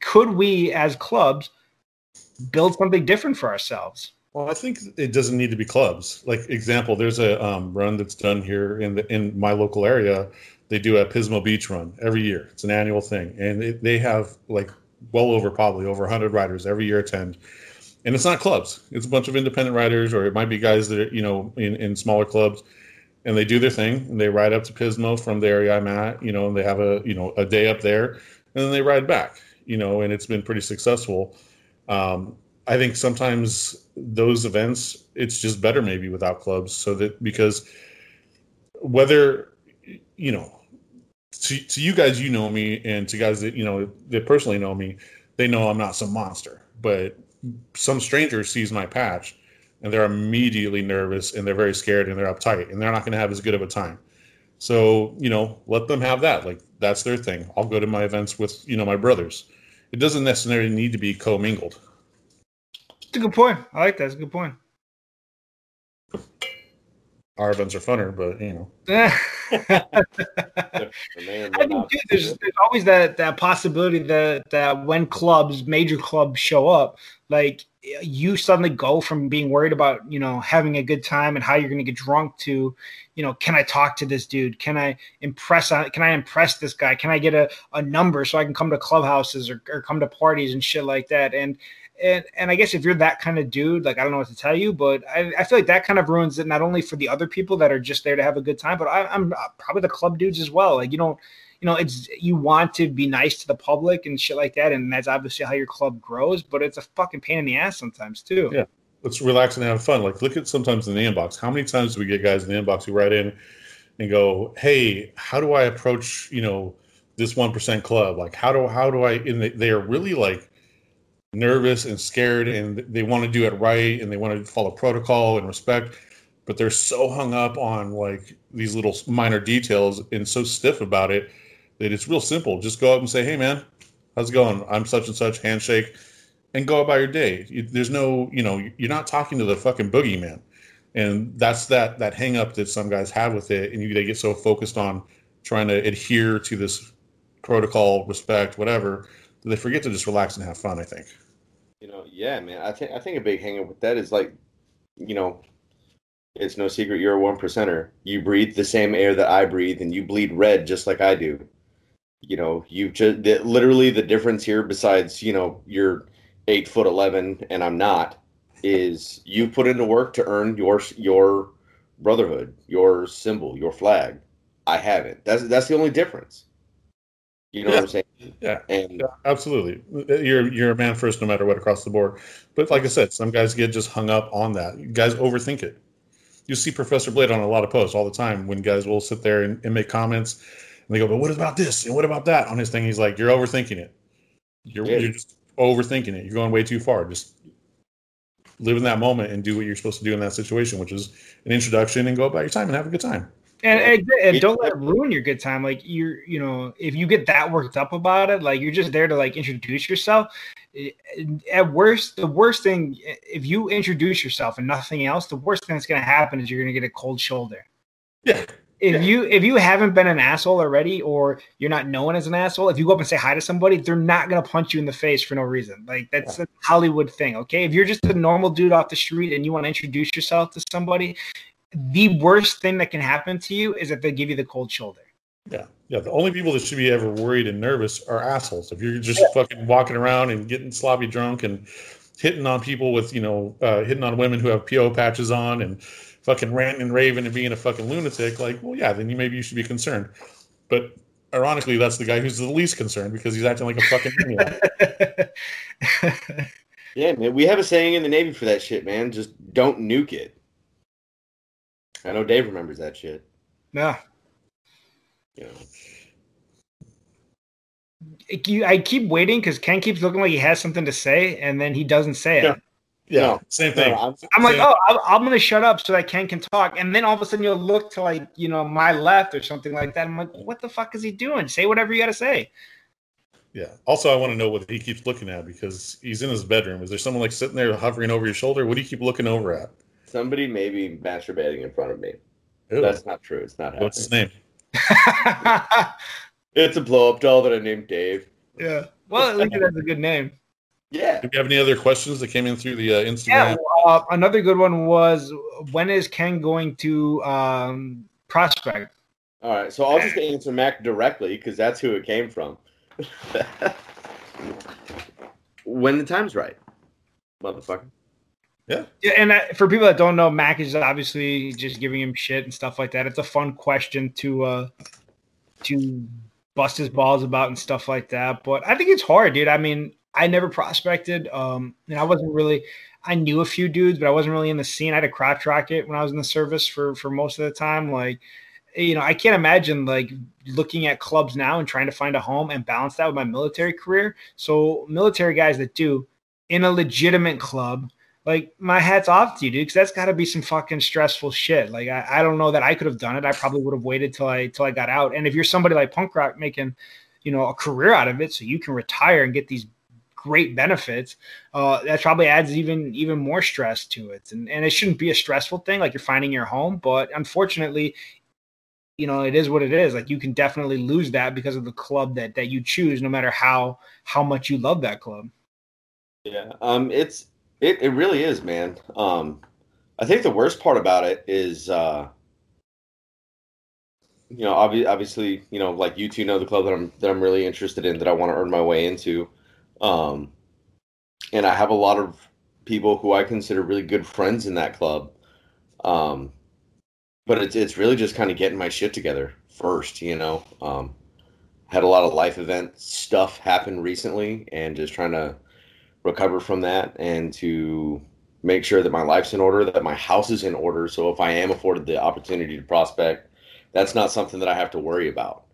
could we as clubs build something different for ourselves Well, I think it doesn't need to be clubs. Like example, there's a um, run that's done here in the in my local area. They do a Pismo Beach run every year. It's an annual thing, and they have like well over probably over 100 riders every year attend. And it's not clubs; it's a bunch of independent riders, or it might be guys that are you know in, in smaller clubs, and they do their thing. And they ride up to Pismo from the area I'm at, you know, and they have a you know a day up there, and then they ride back, you know, and it's been pretty successful. Um, I think sometimes those events, it's just better maybe without clubs, so that because whether you know, to, to you guys, you know me, and to guys that you know that personally know me, they know I'm not some monster. But some stranger sees my patch, and they're immediately nervous, and they're very scared, and they're uptight, and they're not going to have as good of a time. So you know, let them have that. Like that's their thing. I'll go to my events with you know my brothers. It doesn't necessarily need to be commingled. It's a good point i like that it's a good point Our events are funner, but you know. I think too, there's, there's always that that possibility that that when clubs, major clubs show up, like you suddenly go from being worried about you know having a good time and how you're going to get drunk to, you know, can I talk to this dude? Can I impress on? Can I impress this guy? Can I get a, a number so I can come to clubhouses or, or come to parties and shit like that? And and and I guess if you're that kind of dude, like I don't know what to tell you, but I, I feel like that kind of ruins it not only for the other people that are just there to have a good time, but I, I'm uh, probably the club dudes as well. Like you don't, you know, it's you want to be nice to the public and shit like that, and that's obviously how your club grows. But it's a fucking pain in the ass sometimes too. Yeah. Let's relax and have fun. Like look at sometimes in the inbox. How many times do we get guys in the inbox who write in and go, "Hey, how do I approach you know this one percent club? Like how do how do I?" And they, they are really like nervous and scared, and they want to do it right, and they want to follow protocol and respect, but they're so hung up on like these little minor details and so stiff about it that it's real simple. Just go up and say, "Hey, man, how's it going? I'm such and such." Handshake and go about your day. There's no, you know, you're not talking to the fucking boogeyman, and that's that that hang up that some guys have with it, and you, they get so focused on trying to adhere to this protocol, respect, whatever, they forget to just relax and have fun. I think. You know, yeah, man. I think I think a big hang up with that is like, you know, it's no secret you're a one percenter. You breathe the same air that I breathe, and you bleed red just like I do. You know, you just the, literally the difference here, besides you know you're eight foot eleven and I'm not, is you put into work to earn your your brotherhood, your symbol, your flag. I haven't. That's that's the only difference. You know what I'm saying? Yeah. And Yeah, absolutely. You're you're a man first, no matter what, across the board. But like I said, some guys get just hung up on that. Guys overthink it. You see Professor Blade on a lot of posts all the time when guys will sit there and, and make comments, and they go, "But what about this? And what about that?" On his thing, he's like, "You're overthinking it. You're Yeah. you're just overthinking it. You're going way too far. Just live in that moment and do what you're supposed to do in that situation, which is an introduction and go about your time and have a good time. And, and, and, don't let it ruin your good time. Like you're, you know, if you get that worked up about it, like you're just there to like introduce yourself. At worst, the worst thing, if you introduce yourself and nothing else, the worst thing that's going to happen is you're going to get a cold shoulder. Yeah. If yeah. you if you haven't been an asshole already, or you're not known as an asshole, if you go up and say hi to somebody, they're not gonna punch you in the face for no reason. Like that's yeah. a Hollywood thing. Okay, if you're just a normal dude off the street and you want to introduce yourself to somebody, the worst thing that can happen to you is that they give you the cold shoulder. Yeah. Yeah. The only people that should be ever worried and nervous are assholes. If you're just yeah. fucking walking around and getting sloppy drunk and hitting on people with, you know, uh, hitting on women who have PO patches on and fucking ranting and raving and being a fucking lunatic, like, well, yeah, then you maybe you should be concerned. But ironically, that's the guy who's the least concerned because he's acting like a fucking maniac. yeah, man. We have a saying in the Navy for that shit, man. Just don't nuke it. I know Dave remembers that shit. Yeah. Yeah. I keep waiting because Ken keeps looking like he has something to say, and then he doesn't say it. Yeah, yeah no, same thing. No, I'm, I'm like, oh, I'm, I'm going to shut up so that Ken can talk, and then all of a sudden you'll look to like you know my left or something like that. I'm like, what the fuck is he doing? Say whatever you got to say. Yeah. Also, I want to know what he keeps looking at because he's in his bedroom. Is there someone like sitting there hovering over your shoulder? What do you keep looking over at? Somebody may be masturbating in front of me. Ew. That's not true. It's not happening. What's his name? it's a blow up doll that I named Dave. Yeah. Well, at least it has a good name. Yeah. Do you have any other questions that came in through the uh, Instagram? Yeah. Uh, another good one was when is Ken going to um, prospect? All right. So I'll just answer Mac directly because that's who it came from. when the time's right, motherfucker. Yeah. yeah and for people that don't know, Mac is obviously just giving him shit and stuff like that. It's a fun question to uh to bust his balls about and stuff like that. But I think it's hard, dude. I mean, I never prospected. Um, and I wasn't really. I knew a few dudes, but I wasn't really in the scene. I had a crotch rocket when I was in the service for for most of the time. Like, you know, I can't imagine like looking at clubs now and trying to find a home and balance that with my military career. So, military guys that do in a legitimate club like my hat's off to you, dude, because that's got to be some fucking stressful shit. Like I, I don't know that I could have done it. I probably would have waited till I till I got out. And if you're somebody like punk rock making, you know, a career out of it, so you can retire and get these great benefits, uh, that probably adds even even more stress to it. And and it shouldn't be a stressful thing, like you're finding your home. But unfortunately, you know, it is what it is. Like you can definitely lose that because of the club that that you choose, no matter how how much you love that club. Yeah, um, it's it it really is, man. Um, I think the worst part about it is, uh, you know, obvi- obviously, you know, like you two know the club that I'm that I'm really interested in that I want to earn my way into, um, and I have a lot of people who I consider really good friends in that club. Um, but it's it's really just kind of getting my shit together first, you know. Um, had a lot of life event stuff happen recently, and just trying to recover from that and to make sure that my life's in order, that my house is in order. So if I am afforded the opportunity to prospect, that's not something that I have to worry about.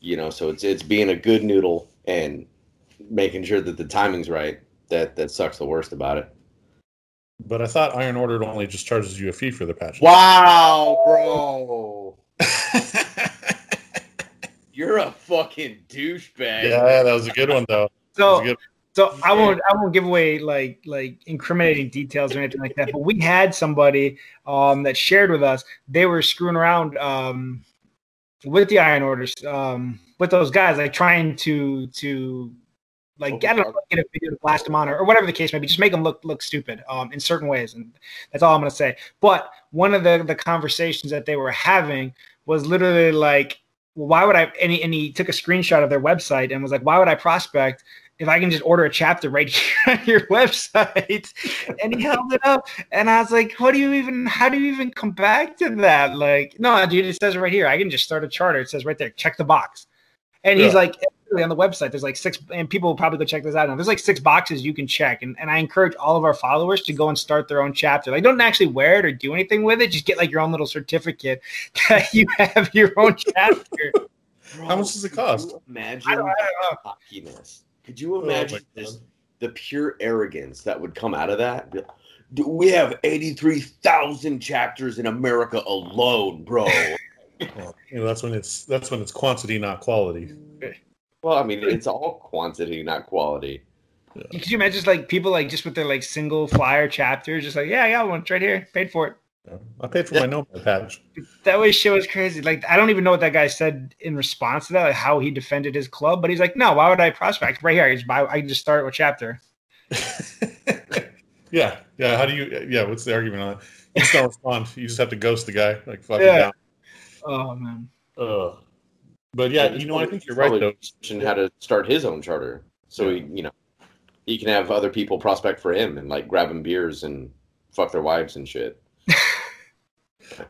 You know, so it's it's being a good noodle and making sure that the timing's right. That that sucks the worst about it. But I thought Iron Order only just charges you a fee for the patch. Wow, bro. You're a fucking douchebag. Yeah, that was a good one though. So so I won't I won't give away like like incriminating details or anything like that. But we had somebody um, that shared with us they were screwing around um, with the iron orders um, with those guys, like trying to to like I don't know, get a video to blast them on or, or, whatever the case may be, just make them look look stupid um, in certain ways, and that's all I'm gonna say. But one of the the conversations that they were having was literally like, well, why would I? And he, and he took a screenshot of their website and was like, why would I prospect? If I can just order a chapter right here on your website. And he held it up. And I was like, what do you even, how do you even come back to that? Like, no, dude, it says right here. I can just start a charter. It says right there, check the box. And he's like, on the website, there's like six, and people will probably go check this out. There's like six boxes you can check. And, and I encourage all of our followers to go and start their own chapter. Like, don't actually wear it or do anything with it. Just get like your own little certificate that you have your own chapter. Bro, How much does it cost? Imagine I don't, I don't cockiness could you oh imagine oh this, the pure arrogance that would come out of that? we have 83,000 chapters in America alone, bro. well, you know, that's when it's that's when it's quantity, not quality. Well, I mean, it's all quantity, not quality. Yeah. Could you imagine just like people like just with their like single flyer chapters, just like, yeah, I got one it's right here, paid for it. Yeah. I paid for yeah. my nomad patch. That way shit was crazy. Like I don't even know what that guy said in response to that, like how he defended his club, but he's like, no, why would I prospect right here? I just buy I can just start with chapter. yeah, yeah. How do you? Yeah, what's the argument on it? You just don't respond. You just have to ghost the guy. Like fuck yeah. down. Oh man. Uh, but yeah, you know, I think you're right though. And how to start his own charter, so he, you know, he can have other people prospect for him and like grab him beers and fuck their wives and shit.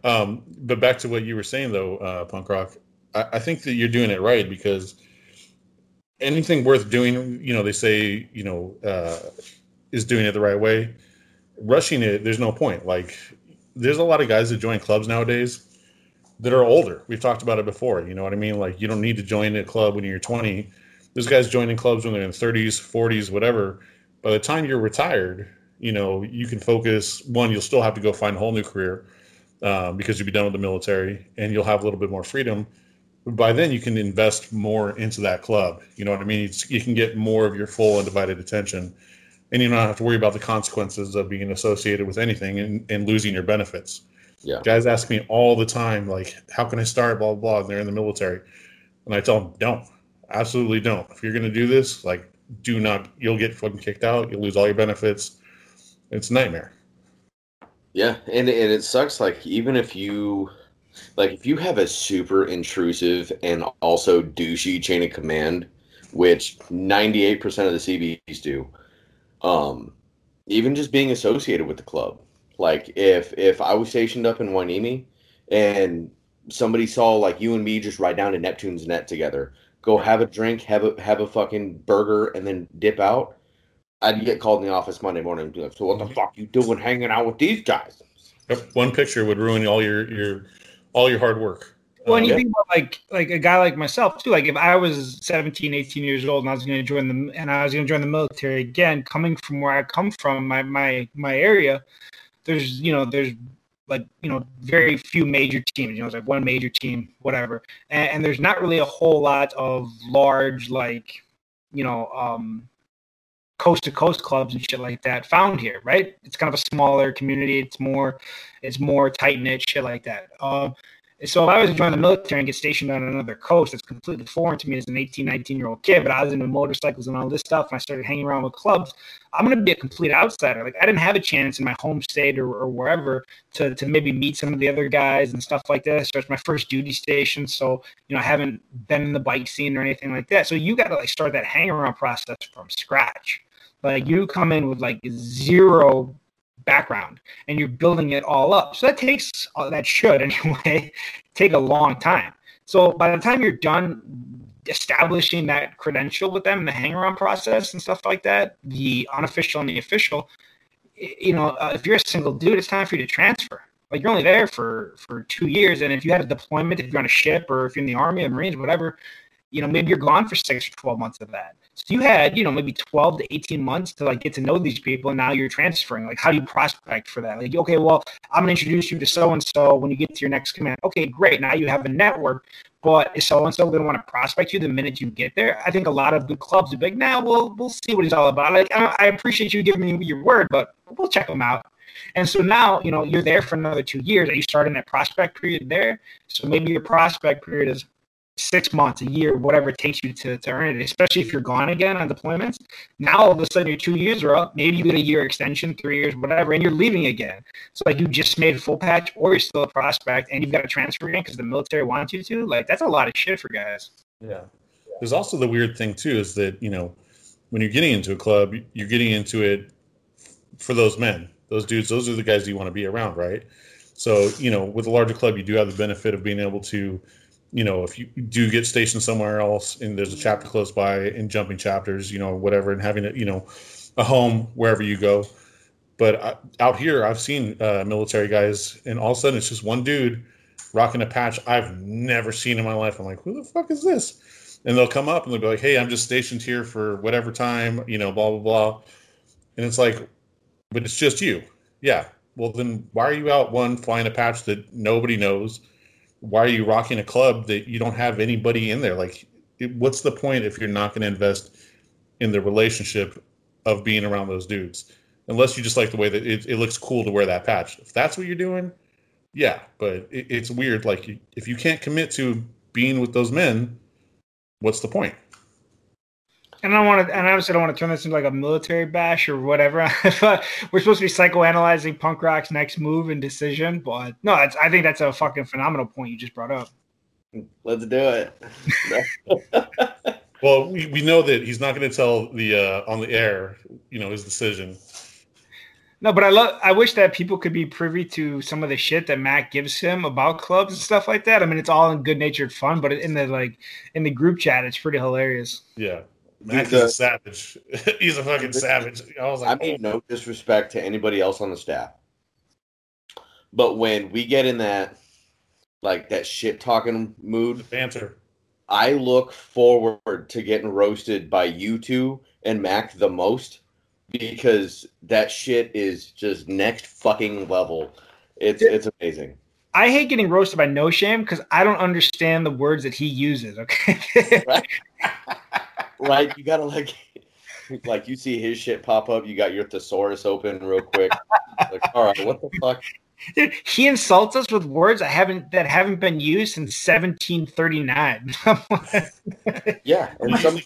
Um, but back to what you were saying though, uh, punk rock. I, I think that you're doing it right because anything worth doing, you know, they say, you know, uh, is doing it the right way. Rushing it, there's no point. Like, there's a lot of guys that join clubs nowadays that are older. We've talked about it before. You know what I mean? Like, you don't need to join a club when you're 20. There's guys joining clubs when they're in 30s, 40s, whatever. By the time you're retired, you know, you can focus. One, you'll still have to go find a whole new career um, because you'll be done with the military and you'll have a little bit more freedom. But by then, you can invest more into that club. You know what I mean? It's, you can get more of your full and divided attention and you don't have to worry about the consequences of being associated with anything and, and losing your benefits. Yeah. Guys ask me all the time, like, how can I start? Blah, blah, blah. And they're in the military. And I tell them, don't. Absolutely don't. If you're going to do this, like, do not, you'll get fucking kicked out. You'll lose all your benefits. It's a nightmare. Yeah. And, and it sucks. Like, even if you, like, if you have a super intrusive and also douchey chain of command, which 98% of the CBs do, um, even just being associated with the club. Like if if I was stationed up in Hueneme and somebody saw like you and me just ride down to Neptune's net together, go have a drink, have a have a fucking burger, and then dip out. I'd get called in the office Monday morning. Like, so what the fuck you doing hanging out with these guys? Yep. One picture would ruin all your your all your hard work. Well, and you think about like like a guy like myself too. Like if I was 17, 18 years old and I was going to join the and I was going to join the military again, coming from where I come from, my my my area, there's you know there's like you know very few major teams. You know, it's like one major team, whatever, and, and there's not really a whole lot of large like you know um coast to coast clubs and shit like that found here, right? It's kind of a smaller community. It's more, it's more tight knit shit like that. Um, so if I was to join the military and get stationed on another coast, it's completely foreign to me as an 18, 19 year old kid. But I was into motorcycles and all this stuff, and I started hanging around with clubs. I'm going to be a complete outsider. Like I didn't have a chance in my home state or, or wherever to, to maybe meet some of the other guys and stuff like this. So it's my first duty station, so you know I haven't been in the bike scene or anything like that. So you got to like start that hang around process from scratch. Like you come in with like zero background and you're building it all up. So that takes uh, that should anyway take a long time. So by the time you're done establishing that credential with them, the hang around process and stuff like that, the unofficial and the official, you know, uh, if you're a single dude, it's time for you to transfer. Like you're only there for for two years, and if you had a deployment, if you're on a ship or if you're in the army or marines, whatever, you know, maybe you're gone for six or twelve months of that. So you had, you know, maybe 12 to 18 months to like get to know these people, and now you're transferring. Like, how do you prospect for that? Like, okay, well, I'm gonna introduce you to so and so when you get to your next command. Okay, great. Now you have a network, but is so and so gonna want to prospect you the minute you get there? I think a lot of good clubs are like, now nah, we'll we'll see what he's all about. Like, I appreciate you giving me your word, but we'll check them out. And so now, you know, you're there for another two years. Are you starting that prospect period there? So maybe your prospect period is six months, a year, whatever it takes you to, to earn it, especially if you're gone again on deployments. Now all of a sudden your two years are up. Maybe you get a year extension, three years, whatever, and you're leaving again. So like you just made a full patch or you're still a prospect and you've got to transfer again because the military wants you to. Like that's a lot of shit for guys. Yeah. There's also the weird thing too is that, you know, when you're getting into a club, you're getting into it for those men, those dudes, those are the guys you want to be around, right? So, you know, with a larger club, you do have the benefit of being able to you know, if you do get stationed somewhere else and there's a chapter close by and jumping chapters, you know, whatever, and having a, you know, a home wherever you go. But I, out here, I've seen uh, military guys, and all of a sudden it's just one dude rocking a patch I've never seen in my life. I'm like, who the fuck is this? And they'll come up and they'll be like, hey, I'm just stationed here for whatever time, you know, blah, blah, blah. And it's like, but it's just you. Yeah. Well, then why are you out one flying a patch that nobody knows? Why are you rocking a club that you don't have anybody in there? Like, what's the point if you're not going to invest in the relationship of being around those dudes? Unless you just like the way that it, it looks cool to wear that patch. If that's what you're doing, yeah. But it, it's weird. Like, if you can't commit to being with those men, what's the point? And I don't want to, and obviously I don't want to turn this into like a military bash or whatever. We're supposed to be psychoanalyzing punk rock's next move and decision, but no, I think that's a fucking phenomenal point you just brought up. Let's do it. well, we, we know that he's not going to tell the uh, on the air, you know, his decision. No, but I love. I wish that people could be privy to some of the shit that Matt gives him about clubs and stuff like that. I mean, it's all in good natured fun, but in the like in the group chat, it's pretty hilarious. Yeah, Mac is a savage. He's a fucking savage. I was like, I mean, oh. no disrespect to anybody else on the staff, but when we get in that like that shit talking mood, banter, I look forward to getting roasted by you two and Mac the most because that shit is just next fucking level. It's it's amazing. I hate getting roasted by No Shame because I don't understand the words that he uses. Okay. right? right? You gotta like, like you see his shit pop up. You got your thesaurus open real quick. like, all right, what the fuck? Dude, he insults us with words I haven't that haven't been used since 1739. yeah, and some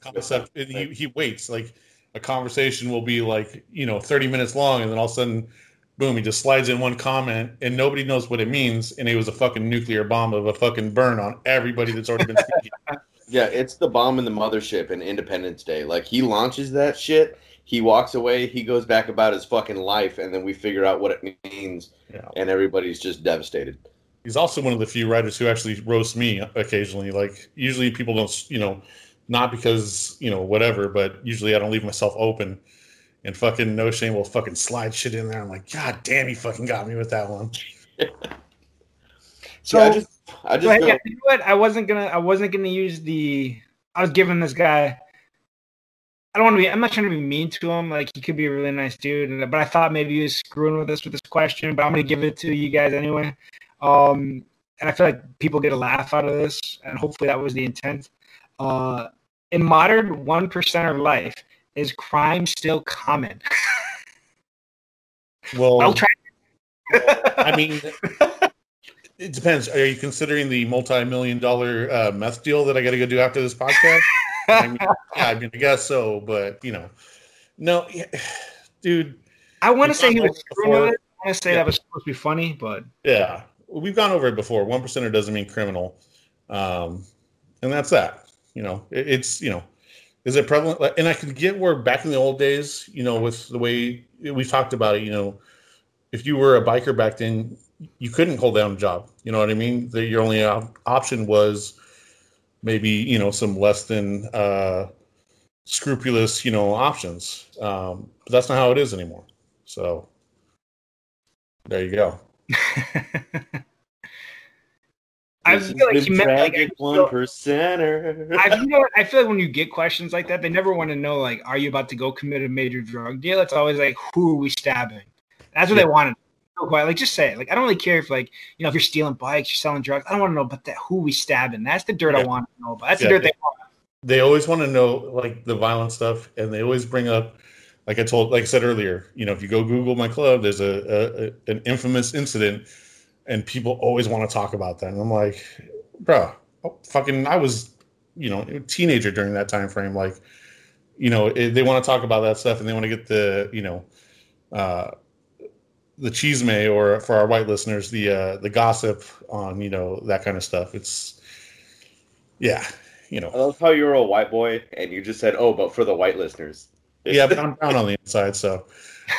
concept. He, he waits like a conversation will be like you know 30 minutes long, and then all of a sudden, boom, he just slides in one comment, and nobody knows what it means, and it was a fucking nuclear bomb of a fucking burn on everybody that's already been speaking. Yeah, it's the bomb in the mothership in Independence Day. Like he launches that shit, he walks away, he goes back about his fucking life, and then we figure out what it means, yeah. and everybody's just devastated. He's also one of the few writers who actually roast me occasionally. Like usually people don't, you know, not because you know whatever, but usually I don't leave myself open. And fucking no shame will fucking slide shit in there. I'm like, God damn, he fucking got me with that one. so yeah, I just I just yeah, you know what? I wasn't gonna I wasn't gonna use the I was giving this guy I don't want to be I'm not trying to be mean to him. Like he could be a really nice dude, but I thought maybe he was screwing with us with this question, but I'm gonna give it to you guys anyway. Um and I feel like people get a laugh out of this, and hopefully that was the intent. Uh in modern one percenter life, is crime still common? well I'll try I mean it depends. Are you considering the multi-million dollar uh, meth deal that I got to go do after this podcast? I mean, yeah, I mean, I guess so, but you know, no, dude. I want to say he was it. I want to say yeah. that was supposed to be funny, but yeah, we've gone over it before. One percenter doesn't mean criminal, um, and that's that. You know, it, it's you know, is it prevalent? And I could get where back in the old days, you know, with the way we've talked about it, you know, if you were a biker back then, you couldn't hold down a job. You know what I mean? The, your only op- option was maybe you know some less than uh, scrupulous you know options. Um, but that's not how it is anymore. So there you go. I feel like you meant like one percenter. I you know I feel like when you get questions like that, they never want to know like, are you about to go commit a major drug deal? It's always like, who are we stabbing? That's what yeah. they want quiet. Like, just say it. Like, I don't really care if, like, you know, if you're stealing bikes, you're selling drugs. I don't want to know about that. Who we stabbing? That's the dirt yeah. I want to know about. That's yeah, the dirt they, they want. They always want to know like the violent stuff, and they always bring up, like I told, like I said earlier, you know, if you go Google my club, there's a, a, a an infamous incident, and people always want to talk about that. And I'm like, bro, oh, fucking, I was, you know, a teenager during that time frame. Like, you know, it, they want to talk about that stuff, and they want to get the, you know. Uh, the chisme or for our white listeners the uh the gossip on you know that kind of stuff. It's yeah you know. I love how you're a white boy and you just said oh but for the white listeners. Yeah but i'm down on the inside so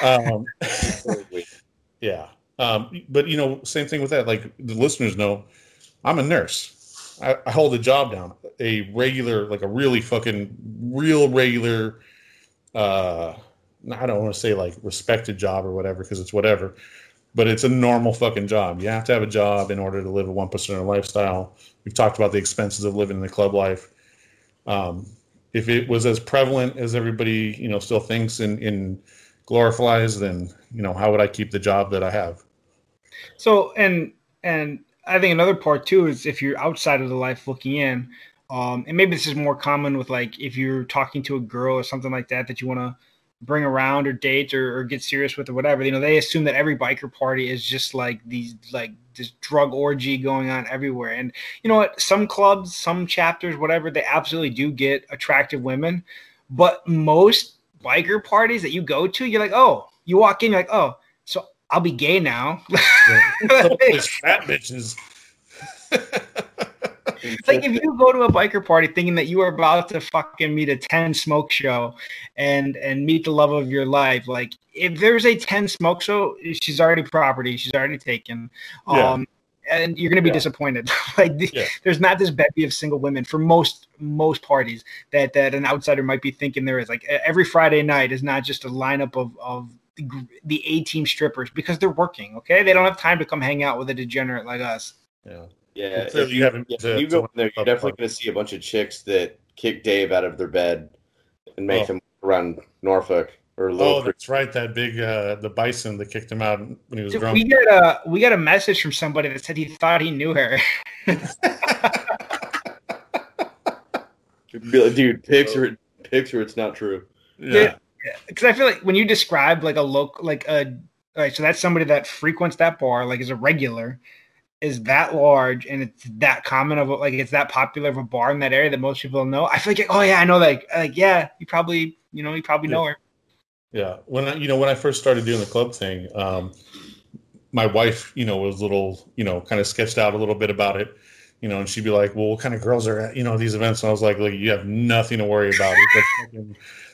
um yeah um but you know same thing with that like the listeners know i'm a nurse. I, I hold a job down a regular like a really fucking real regular uh I don't want to say like respected job or whatever because it's whatever, but it's a normal fucking job. You have to have a job in order to live a one lifestyle. We've talked about the expenses of living in the club life. Um, if it was as prevalent as everybody you know still thinks and, in glorifies, then you know how would I keep the job that I have? So and and I think another part too is if you're outside of the life looking in, um, and maybe this is more common with like if you're talking to a girl or something like that that you want to bring around or date or, or, get serious with or whatever. You know, they assume that every biker party is just like these like this drug orgy going on everywhere. And you know what? Some clubs, some chapters, whatever, they absolutely do get attractive women. But most biker parties that you go to, you're like, oh, you walk in, you're like, oh, so I'll be gay now. fat bitches. It's like if you go to a biker party thinking that you are about to fucking meet a 10 smoke show and and meet the love of your life, like if there's a 10 smoke show, she's already property, she's already taken. Yeah. Um and you're going to be yeah. disappointed. like yeah. there's not this bevy of single women for most most parties that that an outsider might be thinking there is. Like every Friday night is not just a lineup of of the A team strippers because they're working. Okay, they don't have time to come hang out with a degenerate like us. Yeah. Yeah, if you, haven't, yeah, to, you go in there, you're definitely going to see a bunch of chicks that kick Dave out of their bed and make oh. him run Norfolk or Oh, that's right. That big uh, the bison that kicked him out when he was drunk. We got a we got a message from somebody that said he thought he knew her. Dude, picture picture it's not true. Yeah, because I feel like when you describe like a local like a all right, so that's somebody that frequents that bar, like is a regular is that large and it's that common of like it's that popular of a bar in that area that most people know. I feel like oh yeah, I know like like yeah, you probably you know you probably know her. Yeah, when I you know when I first started doing the club thing, um, my wife you know was a little you know kind of sketched out a little bit about it, you know, and she'd be like, well, what kind of girls are at you know these events? And I was like, like you have nothing to worry about.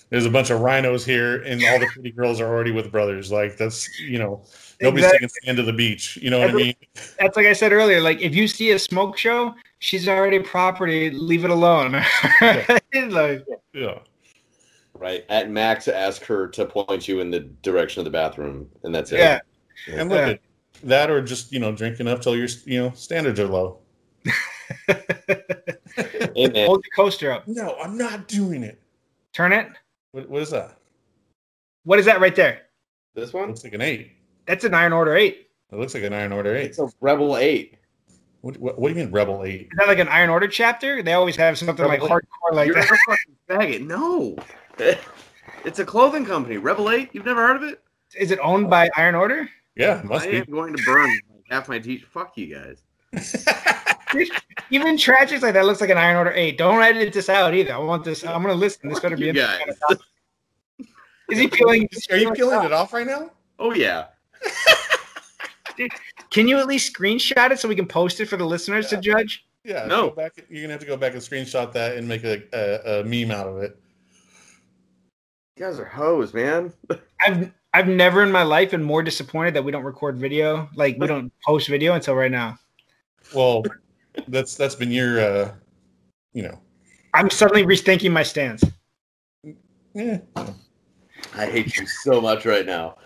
there's a bunch of rhinos here, and all the pretty girls are already with brothers. Like that's you know Nobody's exactly. taking sand to the beach. You know what that's I mean? That's like I said earlier. Like if you see a smoke show, she's already property. Leave it alone. yeah. like, yeah. Right. At max, ask her to point you in the direction of the bathroom, and that's it. Yeah. yeah. And look yeah. at that, or just you know drinking up till your you know standards are low. Amen. Hold the coaster up. No, I'm not doing it. Turn it. what, what is that? What is that right there? This one looks like an eight. That's an Iron Order eight. It looks like an Iron Order eight. It's a Rebel eight. What, what, what, do you mean Rebel Eight? Is that like an Iron Order chapter? They always have something Rebel like hardcore like You're that. fucking faggot. No, it's a clothing company. Rebel Eight. You've never heard of it? Is it owned by Iron Order? Yeah, must I be. am going to burn half my teeth. Fuck you guys. Even tragic like that looks like an Iron Order Eight. Don't edit this out either. I want this. I'm gonna listen. This better be. Guys. Is he peeling? Are you peeling it off right now? Oh yeah. Can you at least screenshot it so we can post it for the listeners yeah. to judge? Yeah. No. Back, you're gonna have to go back and screenshot that and make a, a, a meme out of it. You guys are hoes, man. I've I've never in my life been more disappointed that we don't record video, like we don't post video until right now. Well, that's that's been your, uh, you know. I'm suddenly rethinking my stance. Yeah. I hate you so much right now.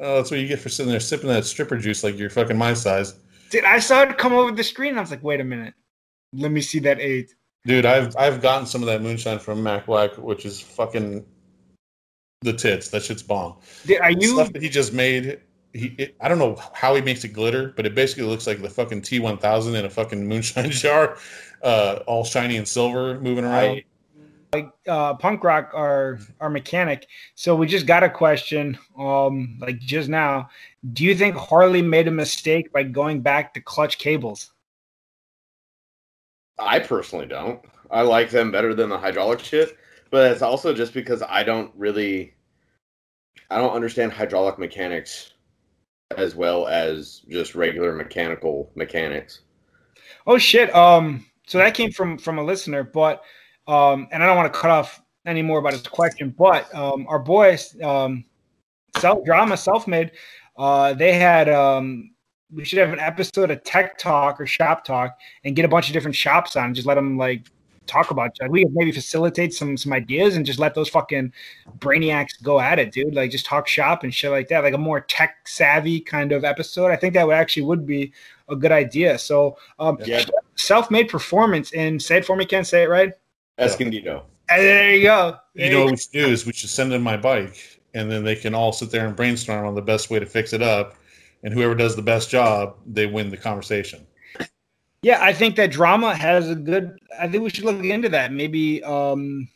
Oh, that's what you get for sitting there sipping that stripper juice like you're fucking my size. Dude, I saw it come over the screen. And I was like, wait a minute. Let me see that eight. Dude, I've I've gotten some of that moonshine from Mac Black, which is fucking the tits. That shit's bomb. Dude, are you stuff that he just made? He, it, I don't know how he makes it glitter, but it basically looks like the fucking T1000 in a fucking moonshine jar, uh, all shiny and silver, moving around. I, like uh, punk rock our our mechanic. So we just got a question um like just now. Do you think harley made a mistake by going back to clutch cables? I personally don't. I like them better than the hydraulic shit but it's also just because i don't really i don't understand hydraulic mechanics as well as just regular mechanical mechanics. Oh shit. Um so that came from from a listener but um, and I don't want to cut off any more about his question, but um, our boys, um, self drama, self made, uh, they had. Um, we should have an episode of Tech Talk or Shop Talk and get a bunch of different shops on. just let them like talk about it. We could maybe facilitate some some ideas and just let those fucking brainiacs go at it, dude. Like just talk shop and shit like that. Like a more tech savvy kind of episode. I think that would actually would be a good idea. So um, yeah. self made performance and say it for me, Ken. Say it right. Escondido. there you go. There you know what we should do is we should send them my bike, and then they can all sit there and brainstorm on the best way to fix it up, and whoever does the best job, they win the conversation. Yeah, I think that drama has a good. I think we should look into that. Maybe um,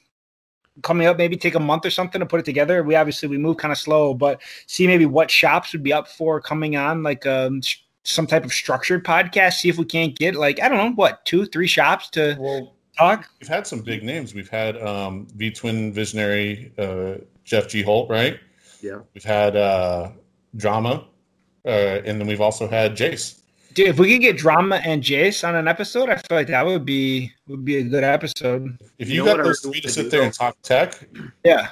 coming up, maybe take a month or something to put it together. We obviously we move kind of slow, but see maybe what shops would be up for coming on, like um, some type of structured podcast. See if we can't get like I don't know what two, three shops to well, talk. We've had some big names. We've had um, V Twin Visionary uh, Jeff G Holt, right? Yeah. We've had uh, Drama, uh, and then we've also had Jace. Dude, if we could get drama and Jace on an episode, I feel like that would be would be a good episode. If you, you got those three to sit there and talk tech, yeah.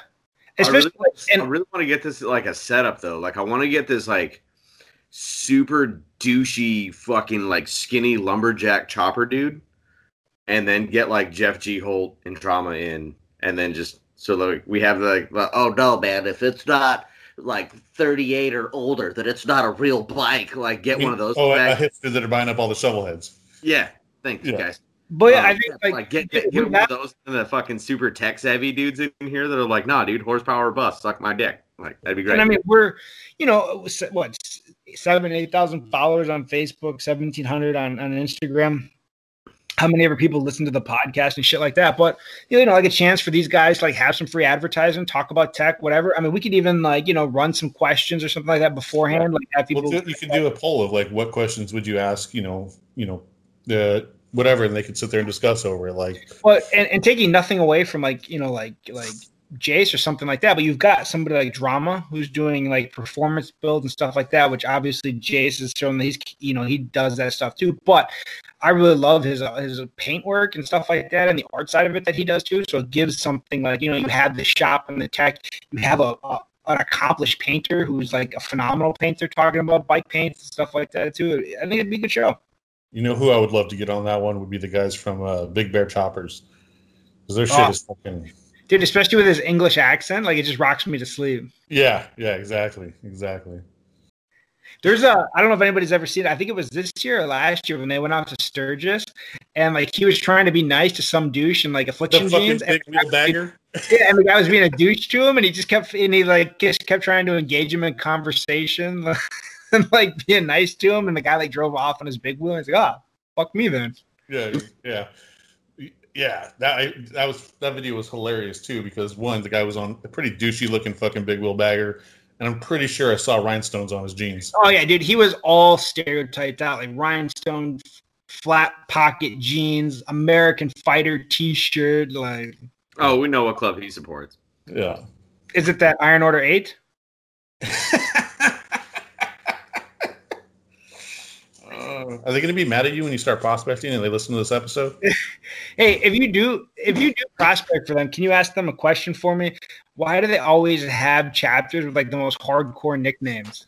Especially, I really, and, I really want to get this like a setup though. Like I want to get this like super douchey fucking like skinny lumberjack chopper dude, and then get like Jeff G Holt and drama in, and then just so like we have like oh no man, if it's not like 38 or older that it's not a real bike. Like get one of those. Oh, a hipster that are buying up all the shovel heads. Yeah, thanks, yeah. guys. But yeah, um, I think like, like get get, get one of those and the fucking super tech savvy dudes in here that are like, nah, dude, horsepower bust, suck my dick. Like that'd be great. And I mean, we're you know what seven eight thousand followers on Facebook, seventeen hundred on on Instagram how many ever people listen to the podcast and shit like that. But you know, like a chance for these guys to like have some free advertising, talk about tech, whatever. I mean, we could even like you know run some questions or something like that beforehand. Like have people. Well, you could do a poll of like what questions would you ask? You know, you know, the whatever, and they could sit there and discuss over it. Like, well, and, and taking nothing away from like you know like like Jace or something like that, but you've got somebody like Drama who's doing like performance builds and stuff like that, which obviously Jace is showing that he's you know he does that stuff too. But I really love his uh, his paint work and stuff like that, and the art side of it that he does too. So it gives something like you know you have the shop and the tech, you have a, a an accomplished painter who's like a phenomenal painter talking about bike paints and stuff like that too. I think it'd be a good show. You know who I would love to get on that one would be the guys from uh, Big Bear Choppers because their shit oh. is fucking dude, especially with his English accent, like it just rocks me to sleep. Yeah, yeah, exactly, exactly. There's a I don't know if anybody's ever seen it. I think it was this year or last year when they went out to Sturgis, and like he was trying to be nice to some douche in like affliction jeans. And, bagger. Yeah, and the guy was being a douche to him, and he just kept and he like just kept trying to engage him in conversation and like being nice to him. And the guy like drove off on his big wheel. And he's like, "Ah, oh, fuck me then." Yeah, yeah yeah, that I, that was that video was hilarious too because one, the guy was on a pretty douchey looking fucking big wheel bagger, and I'm pretty sure I saw rhinestones on his jeans. Oh yeah, dude, he was all stereotyped out like rhinestone, flat pocket jeans, American Fighter T-shirt, like. Oh, we know what club he supports. Yeah. Is it that Iron Order Eight? Are they going to be mad at you when you start prospecting and they listen to this episode? hey, if you do, if you do prospect for them, can you ask them a question for me? Why do they always have chapters with like the most hardcore nicknames?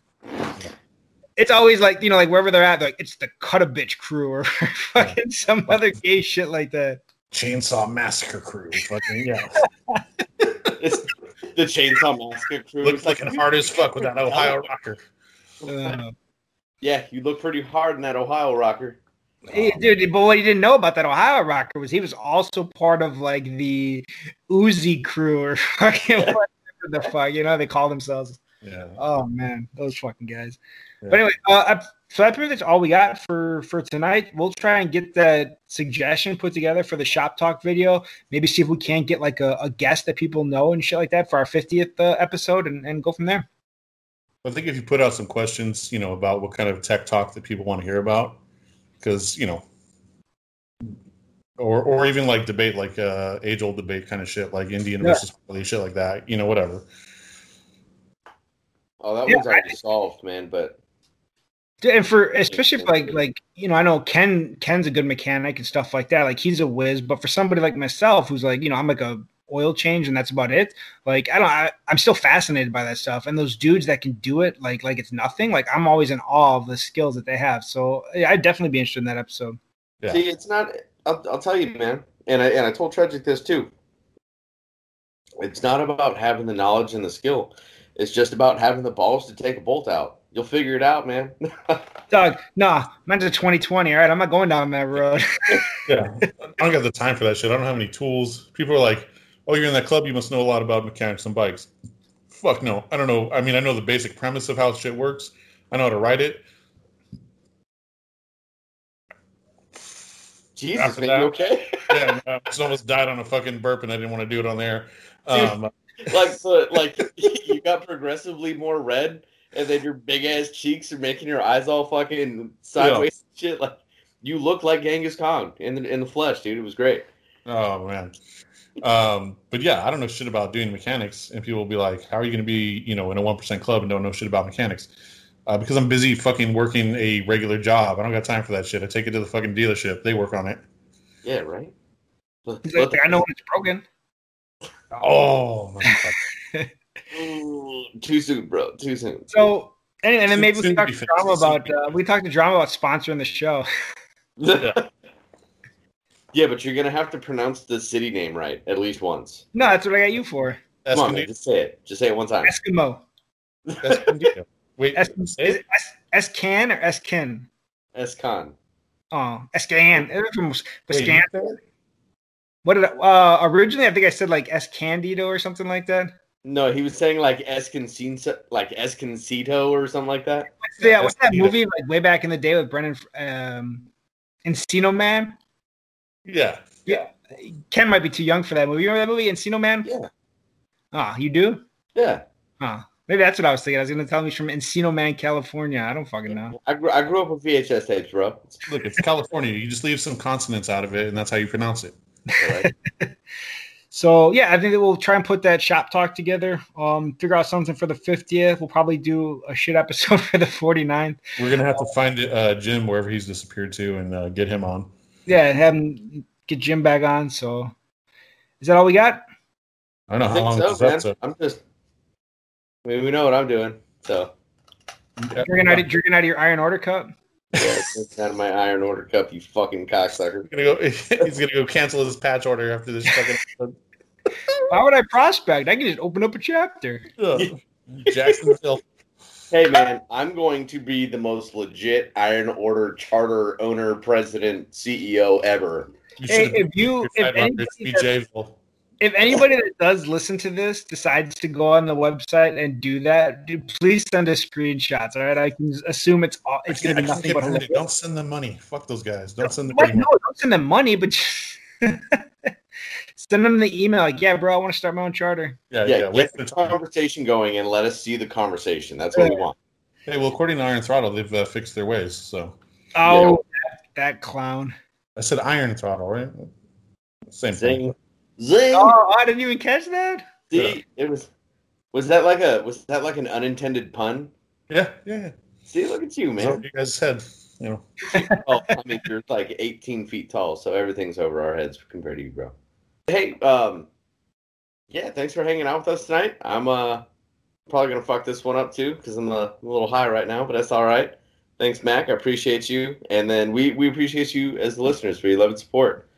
It's always like you know, like wherever they're at, like it's the cut a bitch crew or fucking some other gay shit like that. Chainsaw Massacre crew, fucking yeah. it's the Chainsaw Massacre crew. Looks like an hard as fuck with that Ohio rocker. Uh, yeah, you look pretty hard in that Ohio rocker. Hey, dude, but what you didn't know about that Ohio rocker was he was also part of like the Uzi crew or fucking whatever the fuck, you know, they call themselves. Yeah. Oh man, those fucking guys. Yeah. But anyway, uh, so that's pretty much all we got for for tonight. We'll try and get that suggestion put together for the shop talk video. Maybe see if we can't get like a, a guest that people know and shit like that for our 50th uh, episode, and, and go from there. I think if you put out some questions, you know, about what kind of tech talk that people want to hear about, because you know, or or even like debate, like uh, age old debate kind of shit, like Indian yeah. versus Philly, shit like that, you know, whatever. Oh, that yeah, one's already I, solved, man. But and for especially for like like you know, I know Ken Ken's a good mechanic and stuff like that. Like he's a whiz, but for somebody like myself, who's like you know, I'm like a oil change and that's about it. Like I don't, I, am still fascinated by that stuff. And those dudes that can do it like like it's nothing. Like I'm always in awe of the skills that they have. So yeah, I'd definitely be interested in that episode. Yeah. See, it's not. I'll, I'll tell you, man. And I and I told Tragic this too. It's not about having the knowledge and the skill. It's just about having the balls to take a bolt out. You'll figure it out, man. Doug, nah, mine's a 2020. All right, I'm not going down that road. yeah, I don't got the time for that shit. I don't have any tools. People are like, "Oh, you're in that club. You must know a lot about mechanics and bikes." Fuck no, I don't know. I mean, I know the basic premise of how shit works. I know how to ride it. Jesus, man, you okay? Yeah, I just almost died on a fucking burp, and I didn't want to do it on there. Um, like so, like you got progressively more red, and then your big ass cheeks are making your eyes all fucking sideways. and Shit, like you look like Genghis Khan in the in the flesh, dude. It was great. Oh man. Um, but yeah, I don't know shit about doing mechanics, and people will be like, "How are you going to be, you know, in a one percent club and don't know shit about mechanics?" Uh, because I'm busy fucking working a regular job. I don't got time for that shit. I take it to the fucking dealership. They work on it. Yeah, right. But- He's but like, I know when it's broken. Oh my god. Ooh, too soon, bro. Too soon. So, and, and then maybe we Soon can to talk to drama finished. Soon to about uh, we talked to drama about sponsoring the show. Yeah. Yeah, but you're gonna have to pronounce the city name right at least once. No, that's what I got you for. That's Come on, man, just say it. Just say it one time. Eskimo. that's Wait, Es, is say it it? Es, Escan or Eskin? Escon. Oh, Escan. It was from Escan. you said it? What did I, uh originally? I think I said like Escandido or something like that. No, he was saying like Esconcito, like Esconcito or something like that. Yeah, what's that movie like way back in the day with Brendan um, Encino Man? Yeah. Yeah, Ken might be too young for that movie. You remember that movie, Encino Man? Yeah. Ah, you do? Yeah. Ah, maybe that's what I was thinking. I was going to tell me he's from Encino Man, California. I don't fucking know. I grew, I grew up with VHS tapes, bro. Look, it's California. You just leave some consonants out of it, and that's how you pronounce it. All right. So yeah, I think that we'll try and put that shop talk together. Um, figure out something for the 50th. We'll probably do a shit episode for the 49th. We're gonna have to find uh, Jim wherever he's disappeared to and uh, get him on. Yeah, and have him get Jim back on. So is that all we got? I don't know I how think long so, this man. episode. I'm just. I mean, we know what I'm doing, so Drinking out, of, drinking out of your Iron Order cup. yeah, it's out of my Iron Order cup, you fucking cocksucker. Gonna go. He's gonna go cancel his patch order after this fucking. episode. Why would I prospect? I can just open up a chapter. Ugh. Jacksonville. Hey, man, I'm going to be the most legit Iron Order charter owner, president, CEO ever. You Hey, if you, if anybody, that, if anybody that does listen to this decides to go on the website and do that, dude, please send us screenshots. All right, I can assume it's all, it's going to be nothing but. Don't send them money. Fuck those guys. Don't send them What? any No, don't send them money, but send them the email. Like, yeah, bro, I want to start my own charter. Yeah, Yeah, yeah. Get the the conversation going and let us see the conversation. That's what we want. Hey, well, according to Iron Throttle, they've uh, fixed their ways. So Oh, that, that clown. I said Iron Throttle, right? Same thing. Zing, zing. Oh, I didn't even catch that. See, it was. Was that like a? Was that like an unintended pun? Yeah, yeah. yeah. See, look at you, That's what man. you guys said. You know. oh, I mean, you're like 18 feet tall, so everything's over our heads compared to you, bro. Hey, um, yeah, thanks for hanging out with us tonight. I'm uh probably gonna fuck this one up too because I'm a little high right now, but that's all right. Thanks, Mac. I appreciate you, and then we we appreciate you as the listeners for your love and support.